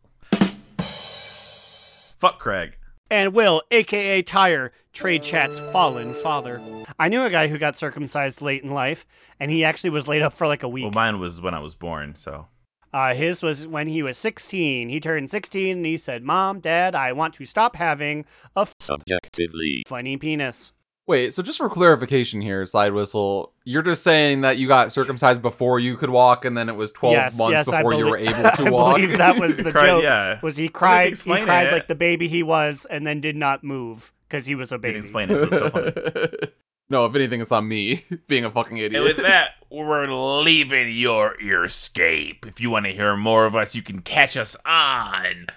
Fuck Craig. and Will, aka Tire, Trade Chat's fallen father. I knew a guy who got circumcised late in life, and he actually was laid up for like a week. Well, mine was when I was born, so. Uh, his was when he was 16. He turned 16 and he said, Mom, Dad, I want to stop having a Subjectively. funny penis. Wait, so just for clarification here, Slide Whistle, you're just saying that you got circumcised before you could walk, and then it was 12 yes, months yes, I before you were able to I walk? believe that was the Cried- joke. yeah. Was he cried? He cried it. like the baby he was, and then did not move because he was a Didn't baby. explain it, so it's so funny. no, if anything, it's on me being a fucking And idiot. with that, we're leaving your earscape. If you want to hear more of us, you can catch us on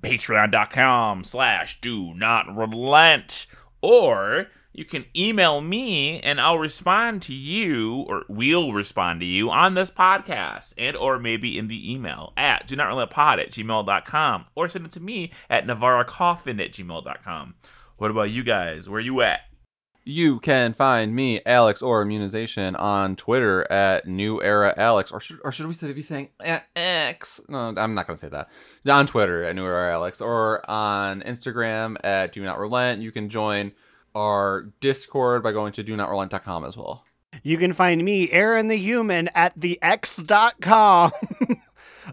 patreon.com slash do not relent. Or you can email me and I'll respond to you, or we'll respond to you on this podcast, and or maybe in the email at do not relent pod at gmail.com, or send it to me at navarracoffin at gmail.com. What about you guys? Where you at? You can find me, Alex or Immunization, on Twitter at New Era Alex, or should or should we be saying X? No, I'm not gonna say that. On Twitter at New Era Alex, or on Instagram at Do Not Relent. You can join our Discord by going to do not relent.com as well. You can find me, Aaron the Human, at the X.com.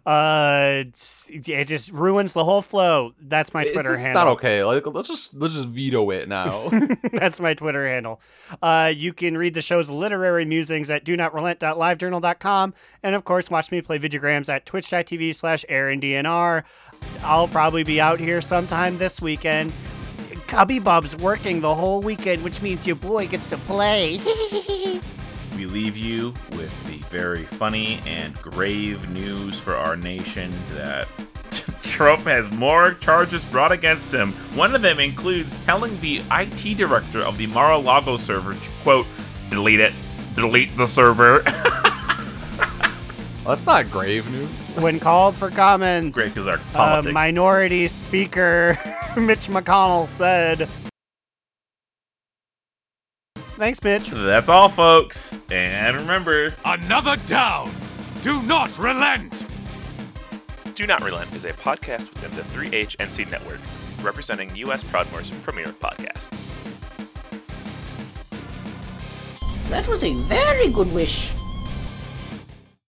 uh, it just ruins the whole flow. That's my it's Twitter just handle. not okay. Like let's just let's just veto it now. That's my Twitter handle. Uh, you can read the show's literary musings at do not relent.livejournal.com. And of course, watch me play videograms at twitch.tv slash AaronDNR. I'll probably be out here sometime this weekend. Cubby Bub's working the whole weekend, which means your boy gets to play. we leave you with the very funny and grave news for our nation that Trump has more charges brought against him. One of them includes telling the IT director of the Mar-a-Lago server to, quote, delete it, delete the server. Well, that's not grave news. when called for comments, Great, because our uh, politics. minority speaker Mitch McConnell said. Thanks, bitch. That's all, folks. And remember, Another down. Do not relent. Do Not Relent is a podcast within the 3HNC network, representing U.S. Proudmoore's premier podcasts. That was a very good wish.